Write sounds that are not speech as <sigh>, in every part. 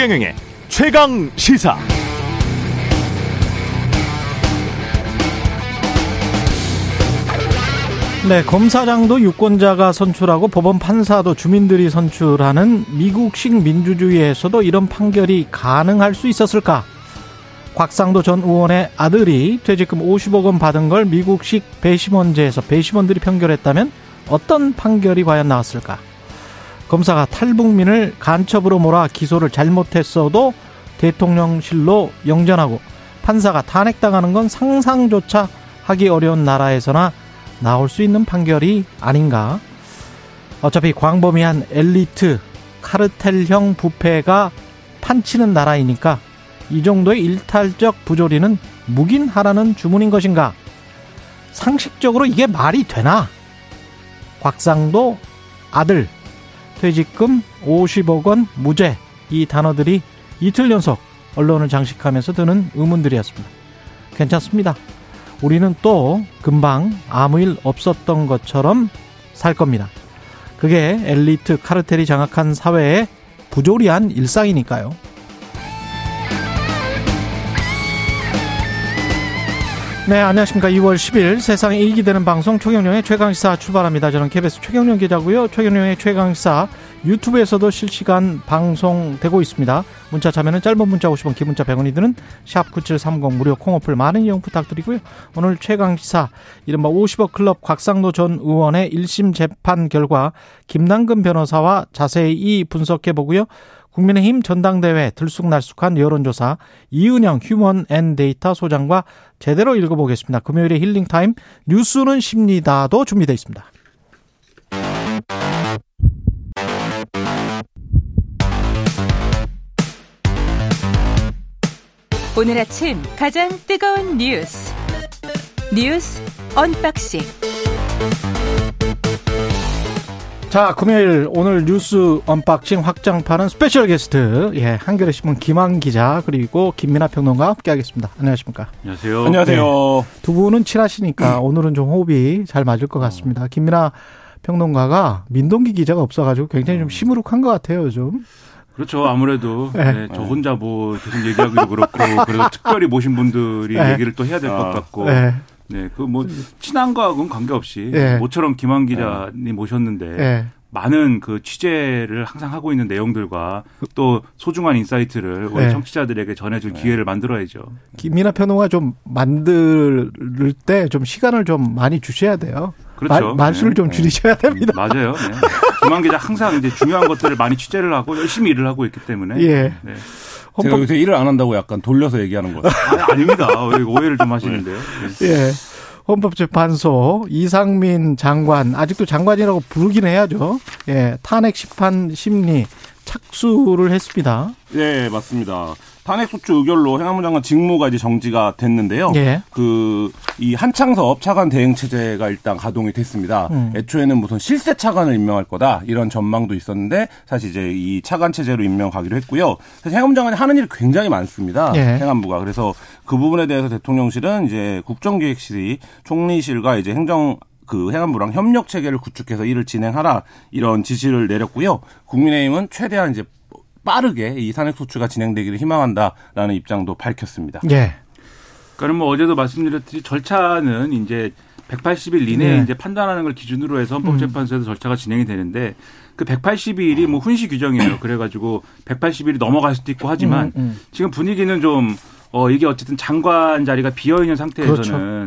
최경영의 최강 시사. 네, 검사장도 유권자가 선출하고 법원 판사도 주민들이 선출하는 미국식 민주주의에서도 이런 판결이 가능할 수 있었을까? 곽상도 전 의원의 아들이 퇴직금 50억 원 받은 걸 미국식 배심원제에서 배심원들이 판결했다면 어떤 판결이 과연 나왔을까? 검사가 탈북민을 간첩으로 몰아 기소를 잘못했어도 대통령실로 영전하고 판사가 탄핵당하는 건 상상조차 하기 어려운 나라에서나 나올 수 있는 판결이 아닌가. 어차피 광범위한 엘리트 카르텔형 부패가 판치는 나라이니까 이 정도의 일탈적 부조리는 묵인하라는 주문인 것인가? 상식적으로 이게 말이 되나? 곽상도 아들 퇴직금 50억 원 무죄 이 단어들이 이틀 연속 언론을 장식하면서 드는 의문들이었습니다. 괜찮습니다. 우리는 또 금방 아무 일 없었던 것처럼 살 겁니다. 그게 엘리트 카르텔이 장악한 사회의 부조리한 일상이니까요. 네, 안녕하십니까. 2월 10일 세상에 이익이 되는 방송 최경령의 최강시사 출발합니다. 저는 KBS 최경령 기자고요. 최경령의 최강시사 유튜브에서도 실시간 방송되고 있습니다. 문자 참여는 짧은 문자 50원, 긴 문자 100원이 드는 샵 9730 무료 콩어플 많은 이용 부탁드리고요. 오늘 최강시사 이른바 50억 클럽 곽상도 전 의원의 1심 재판 결과 김남근 변호사와 자세히 분석해 보고요. 국민의힘 전당대회 들쑥날쑥한 여론조사 이은영 휴먼 앤 데이터 소장과 제대로 읽어보겠습니다. 금요일에 힐링타임 뉴스는 십니다도 준비되어 있습니다. 오늘 아침 가장 뜨거운 뉴스 뉴스 언박싱 자, 금요일 오늘 뉴스 언박싱 확장판은 스페셜 게스트 예, 한겨레 신문 김한 기자 그리고 김민아 평론가 함께 하겠습니다. 안녕하십니까? 안녕하세요. 안녕하세요. 네. 두 분은 친하시니까 오늘은 좀 호흡이 잘 맞을 것 같습니다. 김민아 평론가가 민동기 기자가 없어 가지고 굉장히 좀 시무룩한 것 같아요, 좀. 그렇죠. 아무래도 네. 네, 저 혼자 뭐 계속 얘기하기도 그렇고 그래도 특별히 모신 분들이 네. 얘기를 또 해야 될 것 같고 네, 그 뭐 친한 거하고는 관계없이 예. 모처럼 김한 기자님 예. 모셨는데 예. 많은 그 취재를 항상 하고 있는 내용들과 또 소중한 insight를 우리 네. 청취자들에게 전해줄 네. 기회를 만들어야죠. 김민아 평론가 좀 만들 때 좀 시간을 좀 많이 주셔야 돼요. 그렇죠. 말, 수를 네. 좀 줄이셔야 됩니다. 맞아요. 네. 김완 기자 항상 이제 중요한 것들을 많이 취재를 하고 열심히 일을 하고 있기 때문에. 예. 네. 제가 요새 일을 안 한다고 약간 돌려서 얘기하는 거예요. <laughs> 아닙니다 오해를 좀 하시는데요. 네. 예. 헌법재판소 이상민 장관 아직도 장관이라고 부르긴 해야죠. 예, 탄핵 심판 심리 착수를 했습니다. 네, 맞습니다. 탄핵 소추 의결로 행안부 장관 직무가 이제 정지가 됐는데요. 예. 그이 한창섭 차관 대행 체제가 일단 가동이 됐습니다. 음. 애초에는 무슨 실세 차관을 임명할 거다 이런 전망도 있었는데 사실 이제 이 차관 체제로 임명하기로 했고요. 사실 행안부 장관이 하는 일이 굉장히 많습니다. 예. 행안부가 그래서 그 부분에 대해서 대통령실은 이제 국정기획실이 총리실과 이제 행정 그 행안부랑 협력 체계를 구축해서 일을 진행하라 이런 지시를 내렸고요. 국민의힘은 최대한 이제 빠르게 이 산핵 소추가 진행되기를 희망한다라는 입장도 밝혔습니다. 예. 그러니까 뭐 어제도 말씀드렸듯이 절차는 이제 180일 이내에 네. 이제 판단하는 걸 기준으로 해서 헌법재판소에서 음. 절차가 진행이 되는데 그 180일이 뭐 훈시 규정이에요. 그래가지고 180일이 넘어갈 수도 있고 하지만 음, 음. 지금 분위기는 좀 어, 이게 어쨌든 장관 자리가 비어 있는 상태에서는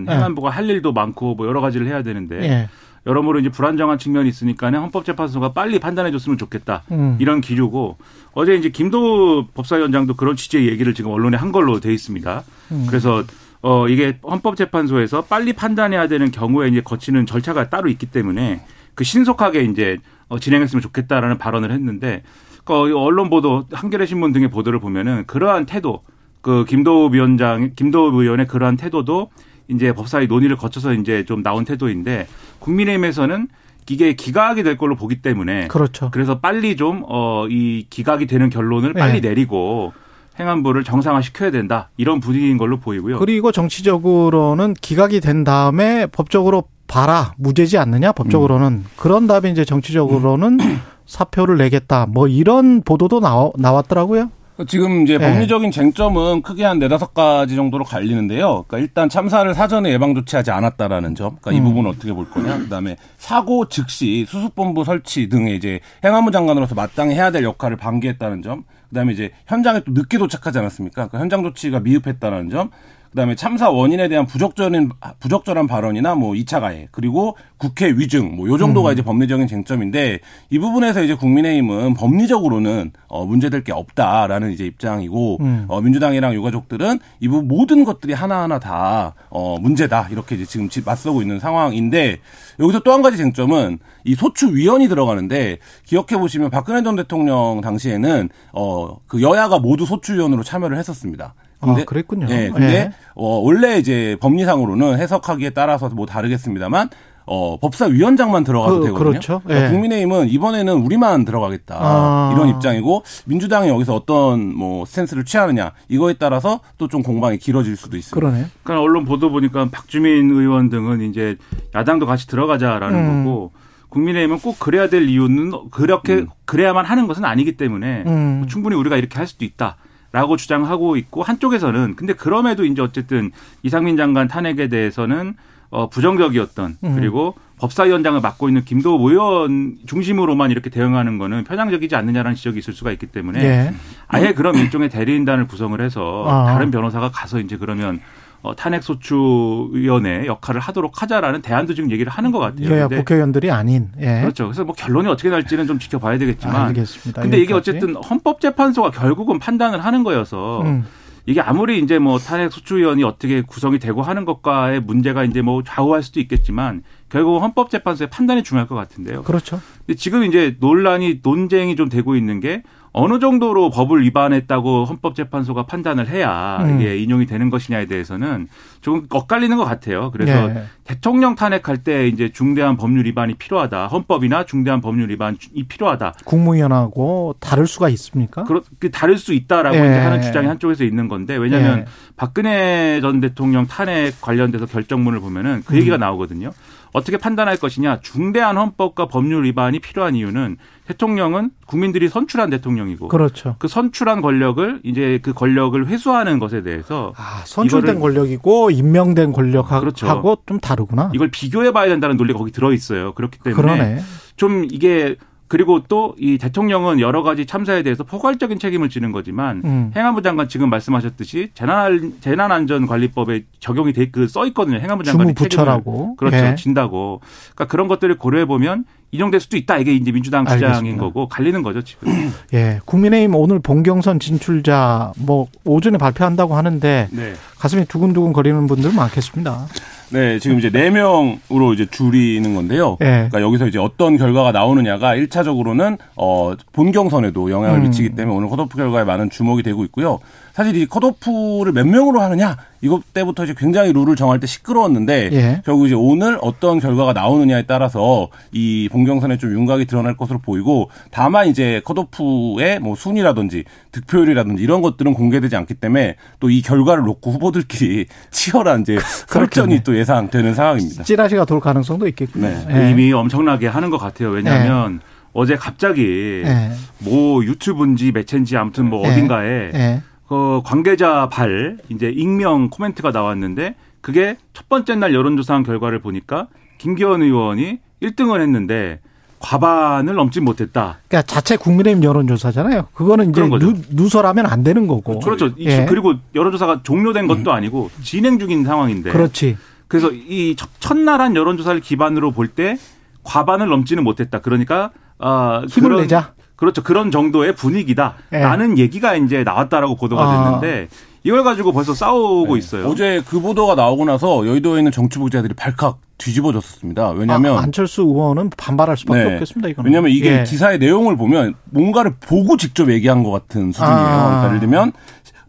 그렇죠. 행안부가 네. 할 일도 많고 뭐 여러 가지를 해야 되는데 네. 여러모로 이제 불안정한 측면이 있으니까는 헌법재판소가 빨리 판단해 줬으면 좋겠다. 음. 이런 기류고 어제 이제 김도 법사위원장도 그런 취지의 얘기를 지금 언론에 한 걸로 돼 있습니다. 음. 그래서 어 이게 헌법재판소에서 빨리 판단해야 되는 경우에 이제 거치는 절차가 따로 있기 때문에 그 신속하게 이제 어 진행했으면 좋겠다라는 발언을 했는데 그 언론 보도 한겨레 신문 등의 보도를 보면은 그러한 태도 그 김도 위원장 김도 의원의 그러한 태도도 이제 법사위 논의를 거쳐서 이제 좀 나온 태도인데 국민의힘에서는 이게 기각이 될 걸로 보기 때문에 그렇죠. 그래서 빨리 좀 어 이 기각이 되는 결론을 빨리 네. 내리고 행안부를 정상화 시켜야 된다 이런 분위기인 걸로 보이고요. 그리고 정치적으로는 기각이 된 다음에 법적으로 봐라 무죄지 않느냐 법적으로는 음. 그런 다음에 이제 정치적으로는 음. 사표를 내겠다 뭐 이런 보도도 나왔더라고요. 지금 이제 네. 법리적인 쟁점은 크게 한 네다섯 가지 정도로 갈리는데요. 그러니까 일단 참사를 사전에 예방 조치하지 않았다라는 점. 그러니까 음. 이 부분을 어떻게 볼 거냐. 그다음에 사고 즉시 수습본부 설치 등의 이제 행안부 장관으로서 마땅히 해야 될 역할을 방기했다는 점. 그다음에 이제 현장에 또 늦게 도착하지 않았습니까? 그러니까 현장 조치가 미흡했다는 점. 그다음에 참사 원인에 대한 부적절한 부적절한 발언이나 뭐 2차 가해 그리고 국회 위증 뭐 요 정도가 음. 이제 법리적인 쟁점인데 이 부분에서 이제 국민의힘은 법리적으로는 어 문제될 게 없다라는 이제 입장이고 음. 어 민주당이랑 유가족들은 이 부분 모든 것들이 하나하나 다 어 문제다 이렇게 이제 지금 맞서고 있는 상황인데 여기서 또 한 가지 쟁점은 이 소추 위원이 들어가는데 기억해 보시면 박근혜 전 대통령 당시에는 어 그 여야가 모두 소추위원으로 참여를 했었습니다. 근데, 아, 그랬군요. 네, 근데 네. 어, 원래 이제 법리상으로는 해석하기에 따라서 뭐 다르겠습니다만 어, 법사위원장만 들어가도 그, 되거든요. 그렇죠. 그러니까 예. 국민의힘은 이번에는 우리만 들어가겠다. 아. 이런 입장이고 민주당이 여기서 어떤 뭐 스탠스를 취하느냐 이거에 따라서 또 좀 공방이 길어질 수도 있습니다. 그러네. 그러니까 언론 보도 보니까 박주민 의원 등은 이제 야당도 같이 들어가자라는 음. 거고 국민의힘은 꼭 그래야 될 이유는 그렇게 음. 그래야만 하는 것은 아니기 때문에 음. 충분히 우리가 이렇게 할 수도 있다. 라고 주장하고 있고 한쪽에서는 근데 그럼에도 이제 어쨌든 이상민 장관 탄핵에 대해서는 어 부정적이었던 음. 그리고 법사위원장을 맡고 있는 김도우 의원 중심으로만 이렇게 대응하는 거는 편향적이지 않느냐라는 지적이 있을 수가 있기 때문에 예. 아예 그런 일종의 대리인단을 구성을 해서 아. 다른 변호사가 가서 이제 그러면 어, 탄핵소추위원회 역할을 하도록 하자라는 대안도 지금 얘기를 하는 것 같아요. 여야 국회의원들이 아닌. 예. 그렇죠. 그래서 뭐 결론이 어떻게 날지는 좀 지켜봐야 되겠지만. 알겠습니다. 근데 이게 어쨌든 헌법재판소가 결국은 판단을 하는 거여서 음. 이게 아무리 이제 뭐 탄핵소추위원이 어떻게 구성이 되고 하는 것과의 문제가 이제 뭐 좌우할 수도 있겠지만 결국 헌법재판소의 판단이 중요할 것 같은데요. 그렇죠. 근데 지금 이제 논란이 논쟁이 좀 되고 있는 게 어느 정도로 법을 위반했다고 헌법재판소가 판단을 해야 음. 이게 인용이 되는 것이냐에 대해서는 조금 엇갈리는 것 같아요. 그래서 네. 대통령 탄핵할 때 이제 중대한 법률 위반이 필요하다. 헌법이나 중대한 법률 위반이 필요하다. 국무위원하고 다를 수가 있습니까? 그렇, 그 다를 수 있다라고 네. 이제 하는 주장이 한쪽에서 있는 건데 왜냐하면 네. 박근혜 전 대통령 탄핵 관련돼서 결정문을 보면은 그 얘기가 음. 나오거든요. 어떻게 판단할 것이냐. 중대한 헌법과 법률 위반이 필요한 이유는 대통령은 국민들이 선출한 대통령이고 그렇죠. 그 선출한 권력을 이제 그 권력을 회수하는 것에 대해서 아, 선출된 권력이고 임명된 권력하고 그렇죠. 좀 다르구나. 이걸 비교해 봐야 된다는 논리가 거기 들어 있어요. 그렇기 때문에 그러네. 좀 이게 그리고 또 이 대통령은 여러 가지 참사에 대해서 포괄적인 책임을 지는 거지만 음. 행안부 장관 지금 말씀하셨듯이 재난 재난안전관리법에 적용이 돼 그 써 있거든요. 행안부 장관이 책임을 그렇죠 예. 진다고. 그러니까 그런 것들을 고려해 보면 인용될 수도 있다. 이게 이제 민주당 주장인 알겠습니다. 거고 갈리는 거죠 지금. 예, 국민의힘 오늘 본경선 진출자 뭐 오전에 발표한다고 하는데 네. 가슴이 두근두근 거리는 분들 많겠습니다. 네, 지금 이제 4명으로 이제 줄이는 건데요. 네. 그러니까 여기서 이제 어떤 결과가 나오느냐가 1차적으로는 어 본경선에도 영향을 음. 미치기 때문에 오늘 컷오프 결과에 많은 주목이 되고 있고요. 사실 이 컷오프를 몇 명으로 하느냐 이것 때부터 이제 굉장히 룰을 정할 때 시끄러웠는데 예. 결국 이제 오늘 어떤 결과가 나오느냐에 따라서 이 본경선에 좀 윤곽이 드러날 것으로 보이고 다만 이제 컷오프의 뭐 순위라든지 득표율이라든지 이런 것들은 공개되지 않기 때문에 또 이 결과를 놓고 후보들끼리 <laughs> 치열한 이제 설전이 또 예상되는 상황입니다. 찌라시가 돌 가능성도 있겠군요. 네. 예. 이미 엄청나게 하는 것 같아요. 왜냐하면 예. 어제 갑자기 예. 뭐 유튜브인지 매체인지 아무튼 뭐 예. 어딘가에 예. 그 관계자 발 이제 익명 코멘트가 나왔는데 그게 첫 번째 날 여론조사한 결과를 보니까 김기현 의원이 1등을 했는데 과반을 넘지 못했다. 그러니까 자체 국민의힘 여론조사잖아요. 그거는 이제 누, 누설하면 안 되는 거고. 그렇죠. 예. 그리고 여론조사가 종료된 것도 아니고 진행 중인 상황인데. 그렇지. 그래서 이 첫날 한 여론조사를 기반으로 볼 때 과반을 넘지는 못했다. 그러니까 어, 힘을 그런, 내자. 그렇죠. 그런 정도의 분위기다. 네. 라는 얘기가 이제 나왔다라고 보도가 아. 됐는데 이걸 가지고 벌써 싸우고 네. 있어요. 어제 그 보도가 나오고 나서 여의도에 있는 정치부자들이 발칵 뒤집어졌습니다. 왜냐하면 아, 안철수 의원은 반발할 수밖에 네. 없겠습니다. 이거는. 왜냐하면 이게 예. 기사의 내용을 보면 뭔가를 보고 직접 얘기한 것 같은 수준이에요. 아. 그러니까 예를 들면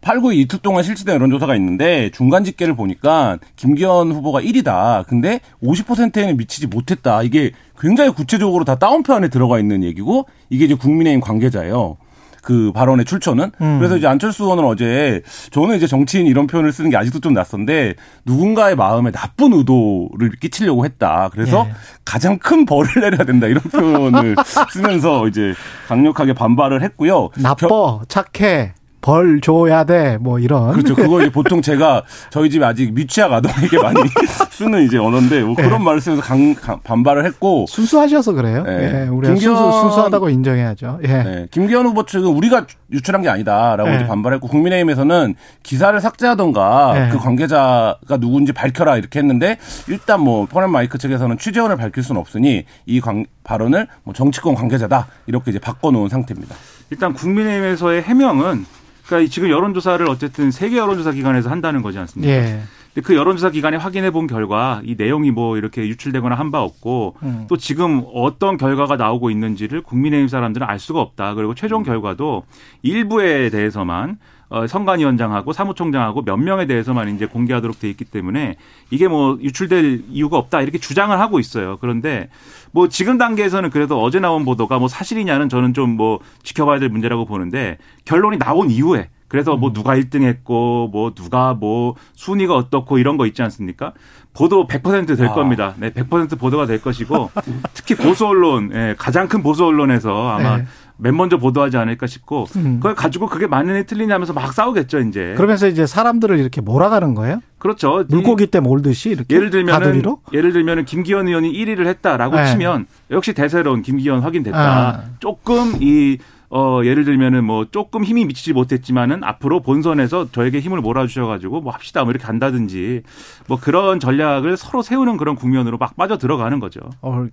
8, 9일 이틀 동안 실시된 여론조사가 있는데 중간 집계를 보니까 김기현 후보가 1위다. 근데 50%에는 미치지 못했다. 이게 굉장히 구체적으로 다 다운표 안에 들어가 있는 얘기고 이게 이제 국민의힘 관계자예요. 그 발언의 출처는. 음. 그래서 이제 안철수 의원은 어제 저는 이제 정치인 이런 표현을 쓰는 게 아직도 좀 낯선데 누군가의 마음에 나쁜 의도를 끼치려고 했다. 그래서 예. 가장 큰 벌을 내려야 된다 이런 표현을 쓰면서 이제 강력하게 반발을 했고요. 나빠, 착해. 벌 줘야 돼, 뭐 이런. 그렇죠. 그거 이제 보통 제가 저희 집에 아직 미취학 아동에게 많이 <laughs> 쓰는 이제 언어인데 뭐 그런 네. 말을 쓰면서 강, 강, 반발을 했고 순수하셔서 그래요. 네. 예, 우리가 김기현, 순수, 순수하다고 인정해야죠. 예. 네. 김기현 후보 측은 우리가 유출한 게 아니다라고 예. 이제 반발했고 국민의힘에서는 기사를 삭제하던가 예. 그 관계자가 누군지 밝혀라 이렇게 했는데 일단 뭐 포렌 마이크 측에서는 취재원을 밝힐 수는 없으니 이 관, 발언을 뭐 정치권 관계자다 이렇게 이제 바꿔놓은 상태입니다. 일단 국민의힘에서의 해명은 그러니까 지금 여론조사를 어쨌든 세계 여론조사 기관에서 한다는 거지 않습니까? 예. 근데 그 여론조사 기관이 확인해 본 결과 이 내용이 뭐 이렇게 유출되거나 한 바 없고 음. 또 지금 어떤 결과가 나오고 있는지를 국민의힘 사람들은 알 수가 없다. 그리고 최종 결과도 일부에 대해서만 어, 선관위원장하고 사무총장하고 몇 명에 대해서만 이제 공개하도록 돼 있기 때문에 이게 뭐 유출될 이유가 없다 이렇게 주장을 하고 있어요. 그런데 뭐 지금 단계에서는 그래도 어제 나온 보도가 뭐 사실이냐는 저는 좀 뭐 지켜봐야 될 문제라고 보는데 결론이 나온 이후에 그래서 뭐 음. 누가 1등 했고 뭐 누가 뭐 순위가 어떻고 이런 거 있지 않습니까? 보도 100%될 아. 겁니다. 네, 100% 보도가 될 것이고 특히 보수 언론, 예, 가장 큰 보수 언론에서 아마 네. 맨 먼저 보도하지 않을까 싶고 음. 그걸 가지고 그게 맞느냐 틀리냐면서 막 싸우겠죠 이제. 그러면서 이제 사람들을 이렇게 몰아가는 거예요? 그렇죠. 물고기 때 몰듯이 이렇게 예를 들면 예를 들면 김기현 의원이 1위를 했다라고 네. 치면 역시 대세론 김기현 확인됐다. 아. 조금 이 어, 예를 들면은 뭐 조금 힘이 미치지 못했지만은 앞으로 본선에서 저에게 힘을 몰아주셔가지고 뭐 합시다 뭐 이렇게 간다든지 뭐 그런 전략을 서로 세우는 그런 국면으로 막 빠져 들어가는 거죠. 어,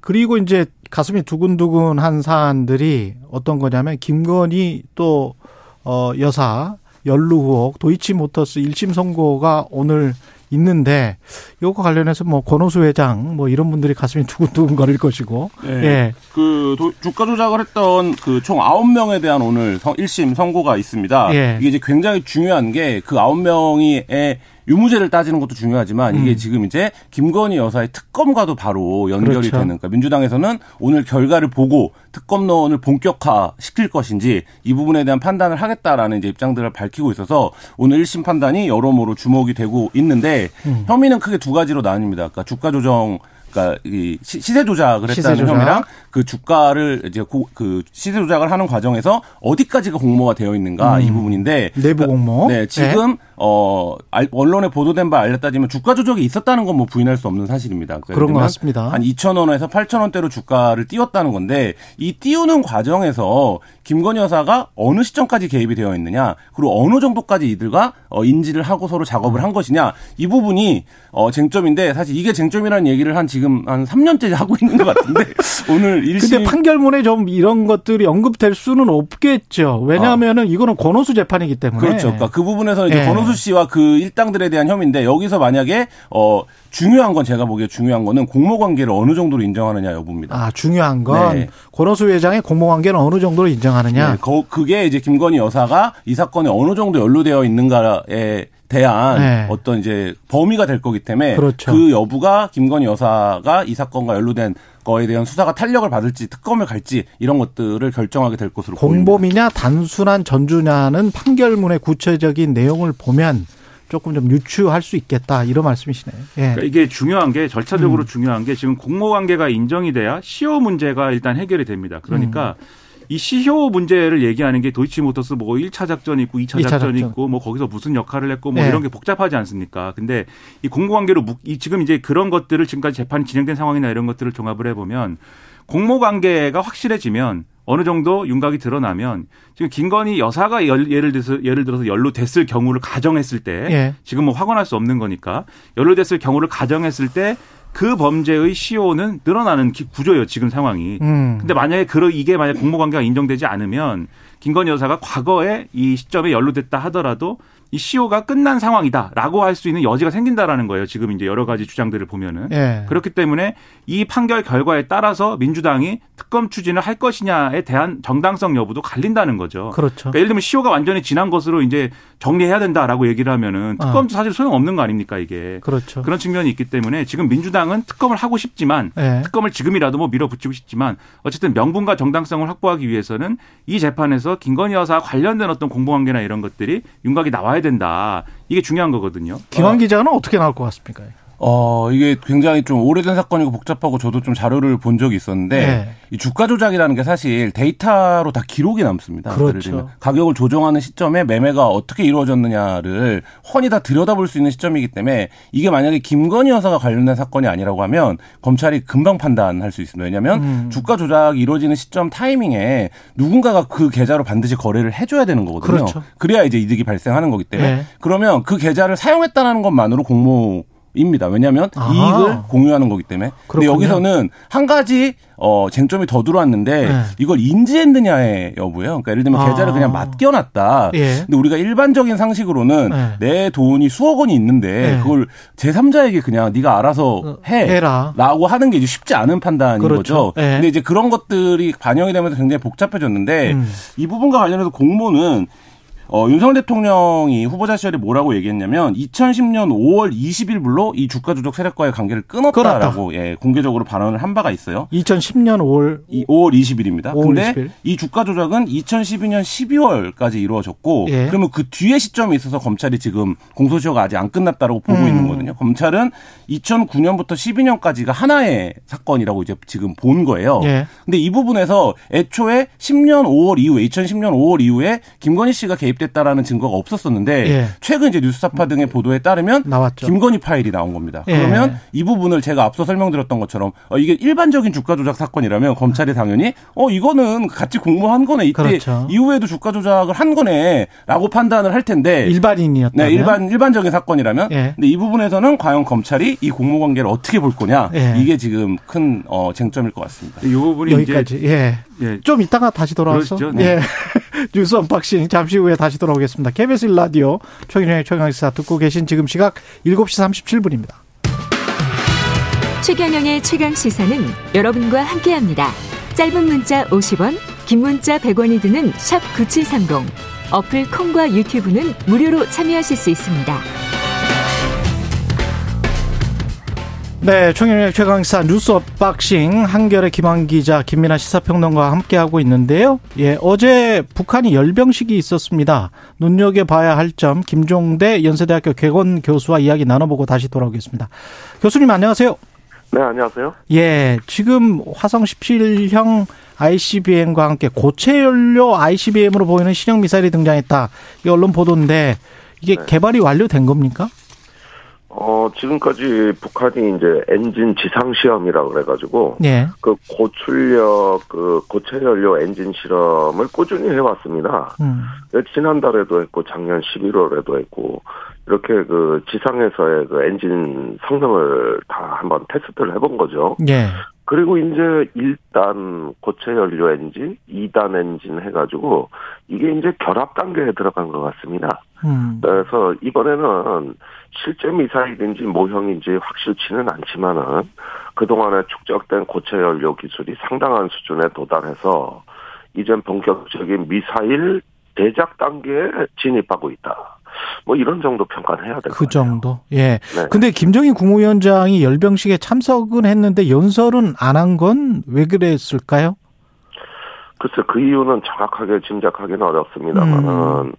그리고 이제 가슴이 두근두근한 사안들이 어떤 거냐면 김건희 또, 어, 여사 연루 의혹 도이치모터스 1심 선고가 오늘 있는데 이거 관련해서 뭐 권오수 회장 뭐 이런 분들이 가슴이 두근두근 거릴 것이고. 네. 예. 그 주가 조작을 했던 그 총 아홉 명에 대한 오늘 1심 선고가 있습니다. 예. 이게 이제 굉장히 중요한 게 그 아홉 명이 유무죄를 따지는 것도 중요하지만 이게 음. 지금 이제 김건희 여사의 특검과도 바로 연결이 그렇죠. 되는 그러니까 민주당에서는 오늘 결과를 보고 특검론을 본격화 시킬 것인지 이 부분에 대한 판단을 하겠다라는 이제 입장들을 밝히고 있어서 오늘 1심 판단이 여러모로 주목이 되고 있는데 음. 혐의는 크게 두 가지로 나뉩니다. 그러니까 주가 조정 그러니까 이 시세 조작을 했다는 시세 조작. 혐의랑 그 주가를 이제 고, 그 시세 조작을 하는 과정에서 어디까지가 공모가 되어 있는가 음. 이 부분인데 내부 공모. 그러니까, 네, 지금 네. 어 언론에 보도된 바 알렸다지만 주가 조작이 있었다는 건 뭐 부인할 수 없는 사실입니다. 그러니까 그런 것 같습니다. 한 2천 원에서 8천 원대로 주가를 띄웠다는 건데 이 띄우는 과정에서 김건희 여사가 어느 시점까지 개입이 되어 있느냐 그리고 어느 정도까지 이들과 어, 인지를 하고 서로 작업을 한 것이냐 이 부분이 어, 쟁점인데 사실 이게 쟁점이라는 얘기를 한 지금 한 3년째 하고 있는 것 같은데 <laughs> 오늘 1심 근데 판결문에 좀 이런 것들이 언급될 수는 없겠죠. 왜냐하면은 아. 이거는 권오수 재판이기 때문에 그렇죠. 그러니까 그 부분에서 이제 네. 권오수 씨와 그 일당들에 대한 혐의인데 여기서 만약에 어 중요한 건 제가 보기에 중요한 거는 공모 관계를 어느 정도로 인정하느냐 여부입니다. 아 중요한 건 네. 권오수 회장의 공모 관계는 어느 정도로 인정하느냐. 네. 그게 이제 김건희 여사가 이 사건에 어느 정도 연루되어 있는가에 대한 네. 어떤 이제 범위가 될 거기 때문에 그렇죠. 그 여부가 김건희 여사가 이 사건과 연루된 거에 대한 수사가 탄력을 받을지 특검을 갈지 이런 것들을 결정하게 될 것으로 공범이냐 보입니다. 단순한 전주냐는 판결문의 구체적인 내용을 보면 조금 좀 유추할 수 있겠다 이런 말씀이시네요. 예. 그러니까 이게 중요한 게 절차적으로 음. 중요한 게 지금 공모 관계가 인정이 돼야 시효 문제가 일단 해결이 됩니다. 그러니까 음. 이 시효 문제를 얘기하는 게 도이치모터스 뭐 1차 작전이 있고 2차, 2차 작전이 작전. 있고 뭐 거기서 무슨 역할을 했고 뭐 네. 이런 게 복잡하지 않습니까? 근데 이 공모관계로 묵, 이 지금 이제 그런 것들을 지금까지 재판이 진행된 상황이나 이런 것들을 종합을 해보면 공모관계가 확실해지면 어느 정도 윤곽이 드러나면 지금 김건희 여사가 예를 들어서 예를 들어서 연루됐을 경우를 가정했을 때 예. 지금 뭐 확언할 수 없는 거니까 연루됐을 경우를 가정했을 때 그 범죄의 시효는 늘어나는 구조예요 지금 상황이. 음. 근데 만약에 그러 이게 만약 공모 관계가 인정되지 않으면 김건희 여사가 과거에 이 시점에 연루됐다 하더라도 이 시효가 끝난 상황이다라고 할 수 있는 여지가 생긴다라는 거예요. 지금 이제 여러 가지 주장들을 보면은 예. 그렇기 때문에 이 판결 결과에 따라서 민주당이 특검 추진을 할 것이냐에 대한 정당성 여부도 갈린다는 거죠. 그렇죠. 그러니까 예를 들면 시효가 완전히 지난 것으로 이제 정리해야 된다라고 얘기를 하면은 특검도 어. 사실 소용 없는 거 아닙니까 이게. 그렇죠. 그런 측면이 있기 때문에 지금 민주당은 특검을 하고 싶지만 예. 특검을 지금이라도 뭐 밀어붙이고 싶지만 어쨌든 명분과 정당성을 확보하기 위해서는 이 재판에서 김건희 여사 관련된 어떤 공보관계나 이런 것들이 윤곽이 나와야 된다. 이게 중요한 거거든요. 김한 기자는 어. 떻게 나올 것 같습니까? 어, 이게 굉장히 좀 오래된 사건이고 복잡하고 저도 좀 자료를 본 적이 있었는데 네. 이 주가 조작이라는 게 사실 데이터로 다 기록이 남습니다. 그렇죠. 가격을 조정하는 시점에 매매가 어떻게 이루어졌느냐를 훤히 다 들여다볼 수 있는 시점이기 때문에 이게 만약에 김건희 여사가 관련된 사건이 아니라고 하면 검찰이 금방 판단할 수 있습니다. 왜냐하면 음. 주가 조작이 이루어지는 시점 타이밍에 누군가가 그 계좌로 반드시 거래를 해줘야 되는 거거든요. 그렇죠. 그래야 이제 이득이 발생하는 거기 때문에 네. 그러면 그 계좌를 사용했다는 것만으로 공모 입니다. 왜냐하면 아. 이익을 공유하는 거기 때문에. 그렇군요. 근데 여기서는 한 가지 어 쟁점이 더 들어왔는데 네. 이걸 인지했느냐의 여부예요. 그러니까 예를 들면 계좌를 아. 그냥 맡겨놨다. 예. 근데 우리가 일반적인 상식으로는 네. 내 돈이 수억 원이 있는데 네. 그걸 제3자에게 그냥 네가 알아서 어, 해라고 하는 게 이제 쉽지 않은 판단인 그렇죠. 거죠. 네. 근데 이제 그런 것들이 반영이 되면서 굉장히 복잡해졌는데 음. 이 부분과 관련해서 공모는 어, 윤석열 대통령이 후보자 시절에 뭐라고 얘기했냐면 2010년 5월 20일 불로 이 주가 조작 세력과의 관계를 끊었다라고 끊었다. 예, 공개적으로 발언을 한 바가 있어요. 2010년 5월 이, 5월 20일입니다. 5월 근데 20일. 이 주가 조작은 2012년 12월까지 이루어졌고 예. 그러면 그 뒤에 시점에 있어서 검찰이 지금 공소시효가 아직 안 끝났다라고 보고 음. 있는 거거든요. 검찰은 2009년부터 12년까지가 하나의 사건이라고 이제 지금 본 거예요. 예. 근데 이 부분에서 애초에 10년 5월 이후에 2010년 5월 이후에 김건희 씨가 개입 개입됐다라는 증거가 없었었는데 예. 최근 이제 뉴스타파 등의 보도에 따르면 나왔죠. 김건희 파일이 나온 겁니다. 예. 그러면 이 부분을 제가 앞서 설명드렸던 것처럼 어, 이게 일반적인 주가 조작 사건이라면 검찰이 당연히 어 이거는 같이 공모한 거네 이때 그렇죠. 이후에도 주가 조작을 한 거네라고 판단을 할 텐데 일반인이었다. 네, 일반 일반적인 사건이라면. 예. 근데 이 부분에서는 과연 검찰이 이 공모 관계를 어떻게 볼 거냐 예. 이게 지금 큰 어, 쟁점일 것 같습니다. 이 부분이 여기까지. 이제 예. 예. 좀 이따가 다시 돌아와서 그렇죠. 네. 예. <laughs> 뉴스 언박싱 잠시 후에 다시 돌아오겠습니다. KBS 라디오 최경영의 최강시사 듣고 계신 지금 시각 7시 37분입니다. 최경영의 최강시사는 여러분과 함께합니다. 짧은 문자 50원, 긴 문자 100원이 드는 샵 9730. 어플 콩과 유튜브는 무료로 참여하실 수 있습니다. 네, 총영의 최강사 뉴스 언박싱 한겨레의 김완 기자, 김민아 시사평론가와 함께하고 있는데요. 예, 어제 북한이 열병식이 있었습니다. 눈여겨봐야 할 점, 김종대 연세대학교 개건 교수와 이야기 나눠보고 다시 돌아오겠습니다. 교수님 안녕하세요. 네, 안녕하세요. 예, 지금 화성 17형 ICBM과 함께 고체 연료 ICBM으로 보이는 신형 미사일이 등장했다. 이 언론 보도인데 이게 네. 개발이 완료된 겁니까? 어, 지금까지 북한이 이제 엔진 지상 시험이라고 그래가지고, 예. 그 고출력, 그 고체 연료 엔진 실험을 꾸준히 해왔습니다. 음. 지난달에도 했고, 작년 11월에도 했고, 이렇게 그 지상에서의 그 엔진 성능을 다 한번 테스트를 해본 거죠. 예. 그리고 이제 1단 고체 연료 엔진, 2단 엔진 해가지고 이게 이제 결합 단계에 들어간 것 같습니다. 음. 그래서 이번에는 실제 미사일인지 모형인지 확실치는 않지만은 그동안에 축적된 고체 연료 기술이 상당한 수준에 도달해서 이젠 본격적인 미사일 대작 단계에 진입하고 있다. 뭐 이런 정도 평가를 해야 될 거예요. 그 정도. 예. 네. 근데 김정인 국무위원장이 열병식에 참석은 했는데 연설은 안 한 건 왜 그랬을까요? 글쎄 그 이유는 정확하게 짐작하기는 어렵습니다만은 음.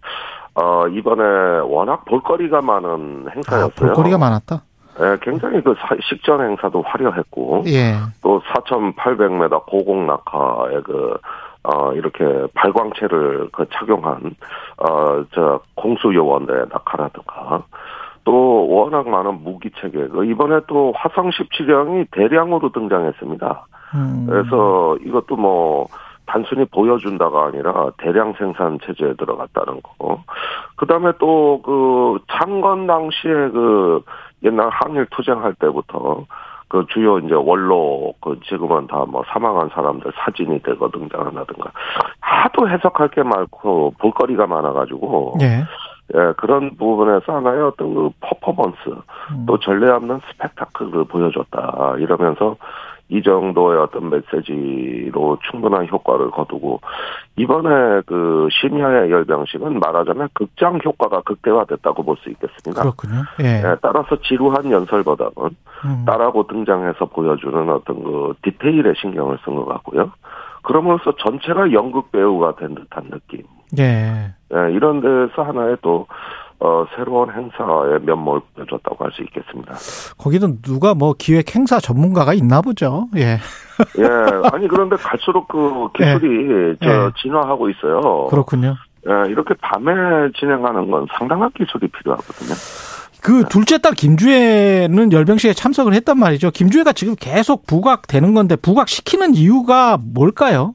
어 이번에 워낙 볼거리가 많은 행사였어요. 아, 볼거리가 많았다. 예, 굉장히 그 식전 행사도 화려했고 예. 또 4,800m 고공 낙하의 그 어, 이렇게 발광체를 그 착용한, 어, 저, 공수요원의 낙하라든가, 또 워낙 많은 무기 체계, 그 이번에 또 화성 17형이 대량으로 등장했습니다. 음. 그래서 이것도 뭐, 단순히 보여준다가 아니라 대량 생산 체제에 들어갔다는 거. 그 다음에 또 그 창건 당시에 그 옛날 항일 투쟁할 때부터 그 주요 이제 원로 그 지금은 다 뭐 사망한 사람들 사진이 되거 등장한다든가 하도 해석할 게 많고 볼거리가 많아가지고 예. 예, 그런 부분에서 하나의 어떤 그 퍼포먼스, 음. 또 전례 없는 스펙타클을 보여줬다. 이러면서 이 정도의 어떤 메시지로 충분한 효과를 거두고 이번에 그 심야의 열병식은 말하자면 극장 효과가 극대화됐다고 볼 수 있겠습니다. 그렇군요. 예. 네, 따라서 지루한 연설보다는 음. 따라고 등장해서 보여주는 어떤 그 디테일에 신경을 쓴 것 같고요. 그러면서 전체가 연극 배우가 된 듯한 느낌. 예. 네, 이런 데서 하나의 또 어, 새로운 행사의 면모를 보여줬다고 할 수 있겠습니다. 거기는 누가 뭐 기획 행사 전문가가 있나 보죠. 예. <laughs> 예. 아니 그런데 갈수록 그 기술이 예. 저 예. 진화하고 있어요. 그렇군요. 예, 이렇게 밤에 진행하는 건 상당한 기술이 필요하거든요. 그 둘째 딸 김주혜는 열병식에 참석을 했단 말이죠. 김주혜가 지금 계속 부각되는 건데 부각시키는 이유가 뭘까요?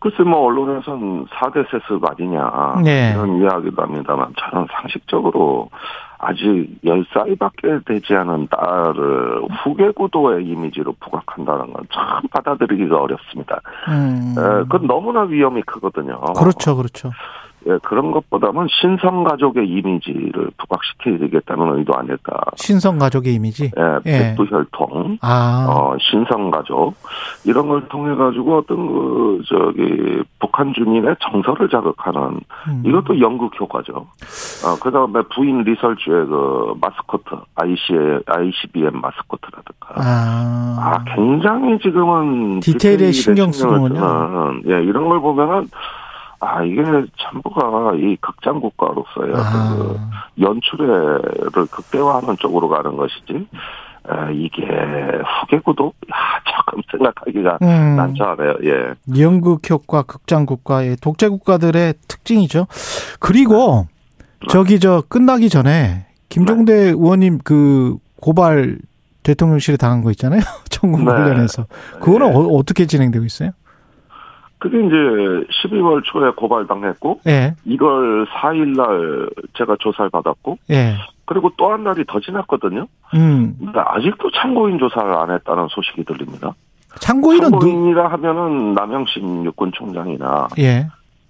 글쎄 뭐 언론에서는 4대 세습 아니냐 네. 이런 이야기도 합니다만 저는 상식적으로 아직 10살밖에 되지 않은 딸을 후계 구도의 이미지로 부각한다는 건 참 받아들이기가 어렵습니다. 음. 에, 그건 너무나 위험이 크거든요. 그렇죠, 그렇죠. 예, 그런 것보다는 신성 가족의 이미지를 부각시켜야되겠다는 의도 아닐까. 신성 가족의 이미지? 예, 예. 백두 혈통, 아. 어, 신성 가족 이런 걸 통해 가지고 어떤 그 저기 북한 주민의 정서를 자극하는 음. 이것도 연극 효과죠. 어, 그 다음에 부인 리설주의 그 마스코트, IC ICBM 마스코트라든가. 아, 아 굉장히 지금은 디테일에 신경 쓰는군요. 예, 이런 걸 보면은. 아, 이게 전부가 이 극장 국가로서의 아. 그 연출을 극대화하는 쪽으로 가는 것이지, 아, 이게 후계구도, 야, 조금 생각하기가 음. 난처 하네요, 예. 연극 효과, 극장 국가의 독재 국가들의 특징이죠. 그리고, 네. 저기 저 끝나기 전에, 김종대 네. 의원님 그 고발 대통령실에 당한 거 있잖아요. <laughs> 청구 네. 관련해서. 그거는 네. 어, 떻게 진행되고 있어요? 그게 이제 12월 초에 고발당했고, 예. 1월 4일 날 제가 조사를 받았고, 예. 그리고 또한 달이 더 지났거든요. 음. 근데 아직도 참고인 조사를 안 했다는 소식이 들립니다. 참고인은 참고인이라 누... 하면은 남영신 육군총장이나 예.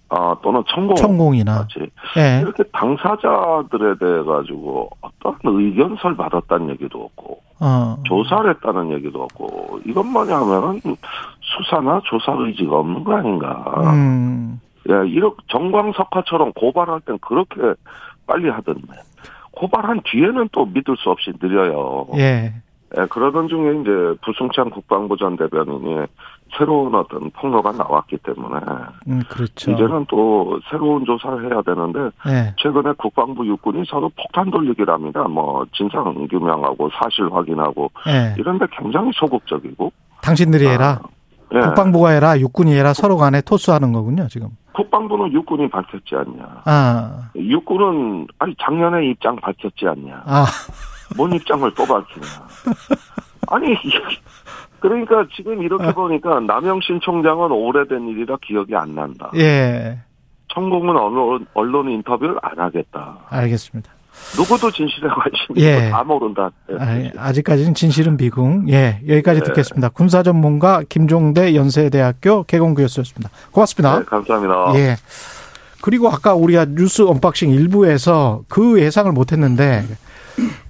아, 또는 천공. 천공이나. 예. 이렇게 당사자들에 대해 가지고 어떤 의견서를 받았다는 얘기도 없고, 어. 조사를 했다는 얘기도 없고, 이것만이 하면은 수사나 조사 의지가 없는 거 아닌가. 음. 예, 이렇게 정광석화처럼 고발할 땐 그렇게 빨리 하던데, 고발한 뒤에는 또 믿을 수 없이 느려요. 예. 예, 그러던 중에 이제 부승찬 국방부 전 대변인이 새로운 어떤 폭로가 나왔기 때문에 음, 그렇죠. 이제는 또 새로운 조사를 해야 되는데 네. 최근에 국방부 육군이 서로 폭탄 돌리기랍니다. 뭐 진상 규명하고 사실 확인하고 네. 이런데 굉장히 소극적이고 당신들이 해라. 아, 네. 국방부가 해라, 육군이 해라 서로 간에 토스하는 거군요, 지금. 국방부는 육군이 밝혔지 않냐. 아. 육군은 아니 작년에 입장 밝혔지 않냐. 아. 뭔 입장을 또 밝히냐. <laughs> 아니 그러니까 지금 이렇게 어. 보니까 남영신 총장은 오래된 일이라 기억이 안 난다. 예. 천공은 언론, 언론 인터뷰를 안 하겠다. 알겠습니다. 누구도 진실에 관심이 예. 다 모른다. 네. 아직까지는 진실은 미궁. 예, 여기까지 네. 듣겠습니다. 군사 전문가 김종대 연세대학교 객원 교수였습니다. 고맙습니다. 네, 감사합니다. 예. 그리고 아까 우리가 뉴스 언박싱 일부에서 그 예상을 못했는데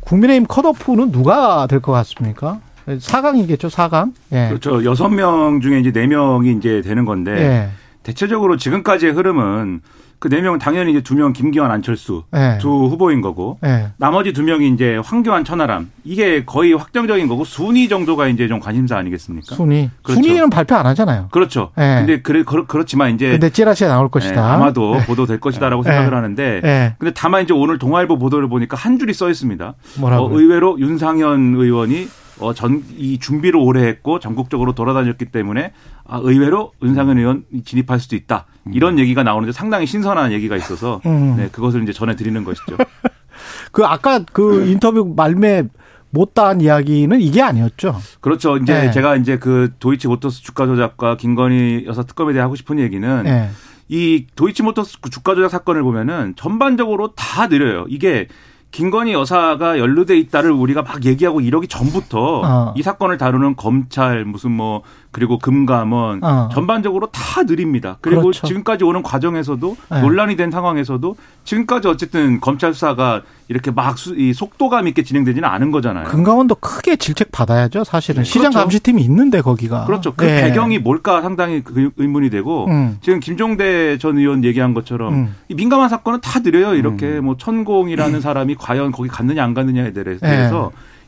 국민의힘 컷오프는 누가 될 것 같습니까? 4강이겠죠, 4강? 예. 그렇죠. 6명 중에 이제 4명이 이제 되는 건데 예. 대체적으로 지금까지의 흐름은 그 네 명은 당연히 이제 두 명 김기현 안철수 네. 두 후보인 거고 네. 나머지 두 명이 이제 황교안 천하람 이게 거의 확정적인 거고 순위 정도가 이제 좀 관심사 아니겠습니까? 순위 그렇죠. 순위는 발표 안 하잖아요. 그렇죠. 네. 근데 그래 그렇, 지만 이제 근데 찌라시에 나올 것이다. 아마도 보도될 것이다라고 생각을 하는데 근데 다만 이제 오늘 동아일보 보도를 보니까 한 줄이 써 있습니다. 뭐라고? 어, 의외로 윤상현 의원이 어, 전, 이 준비를 오래 했고 전국적으로 돌아다녔기 때문에 아, 의외로 윤상현 의원 진입할 수도 있다. 이런 얘기가 나오는데 상당히 신선한 얘기가 있어서 음. 네, 그것을 이제 전해드리는 것이죠. <laughs> 그 아까 그 인터뷰 말매 못다한 이야기는 이게 아니었죠. 그렇죠. 이제 네. 제가 이제 그 도이치 모터스 주가 조작과 김건희 여사 특검에 대해 하고 싶은 얘기는 네. 이 도이치 모터스 주가 조작 사건을 보면은 전반적으로 다 느려요. 이게 김건희 여사가 연루돼 있다를 우리가 막 얘기하고 이러기 전부터 어. 이 사건을 다루는 검찰 무슨 뭐 그리고 금감원 어. 전반적으로 다 느립니다. 그리고 그렇죠. 지금까지 오는 과정에서도 네. 논란이 된 상황에서도 지금까지 어쨌든 검찰 수사가 이렇게 막이 속도감 있게 진행되지는 않은 거잖아요. 금감원도 크게 질책 받아야죠. 사실은 네. 시장 그렇죠. 감시팀이 있는데 거기가 그렇죠. 그 네. 배경이 뭘까 상당히 그 의문이 되고 음. 지금 김종대 전 의원 얘기한 것처럼 음. 이 민감한 사건은 다 느려요. 이렇게 음. 뭐 천공이라는 음. 사람이 과연 거기 갔느냐 안 갔느냐에 대해서. 네.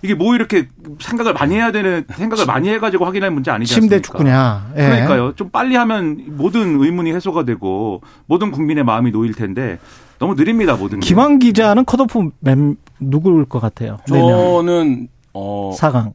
이게 뭐 이렇게 생각을 많이 해야 되는 생각을 많이 해가지고 확인할 문제 아니지 않습니까? 침대 축구냐? 예. 그러니까요. 좀 빨리 하면 모든 의문이 해소가 되고 모든 국민의 마음이 놓일 텐데 너무 느립니다 모든 게. 김한 기자는 컷오프 멤 누구일 것 같아요? 저는 어 4강.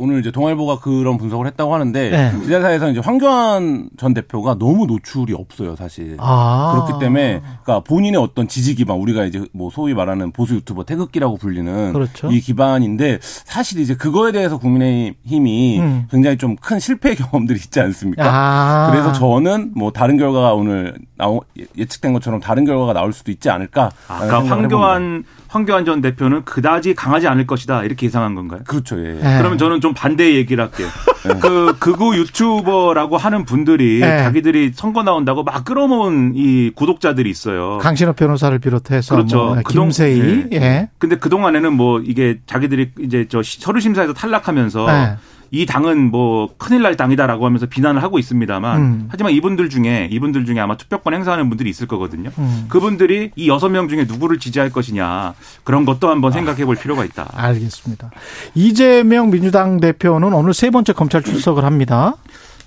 오늘 이제 동아일보가 그런 분석을 했다고 하는데 네. 지자사에서 이제 황교안 전 대표가 너무 노출이 없어요 사실 아. 그렇기 때문에 그러니까 본인의 어떤 지지 기반 우리가 이제 뭐 소위 말하는 보수 유튜버 태극기라고 불리는 그렇죠. 이 기반인데 사실 이제 그거에 대해서 국민의힘이 음. 굉장히 좀 큰 실패 경험들이 있지 않습니까? 아. 그래서 저는 뭐 다른 결과가 오늘 나오, 예측된 것처럼 다른 결과가 나올 수도 있지 않을까? 아까 황교안 황교안 전 대표는 그다지 강하지 않을 것이다 이렇게 예상한 건가요? 그렇죠. 예. 네. 그러면 저는 좀 반대 얘기를 할게요. <laughs> 네. 그 극우 유튜버라고 하는 분들이 네. 자기들이 선거 나온다고 막 끌어모은 이 구독자들이 있어요. 강신호 변호사를 비롯해서 그렇죠. 뭐 김세희. 네. 예. 근데 그 동안에는 뭐 이게 자기들이 이제 저 서류 심사에서 탈락하면서 네. 이 당은 뭐 큰일 날 당이다라고 하면서 비난을 하고 있습니다만 음. 하지만 이분들 중에 이분들 중에 아마 투표권 행사하는 분들이 있을 거거든요. 음. 그분들이 이 여섯 명 중에 누구를 지지할 것이냐 그런 것도 한번 생각해 볼 필요가 있다. 알겠습니다. 이재명 민주당 대표는 오늘 세 번째 검찰 출석을 합니다.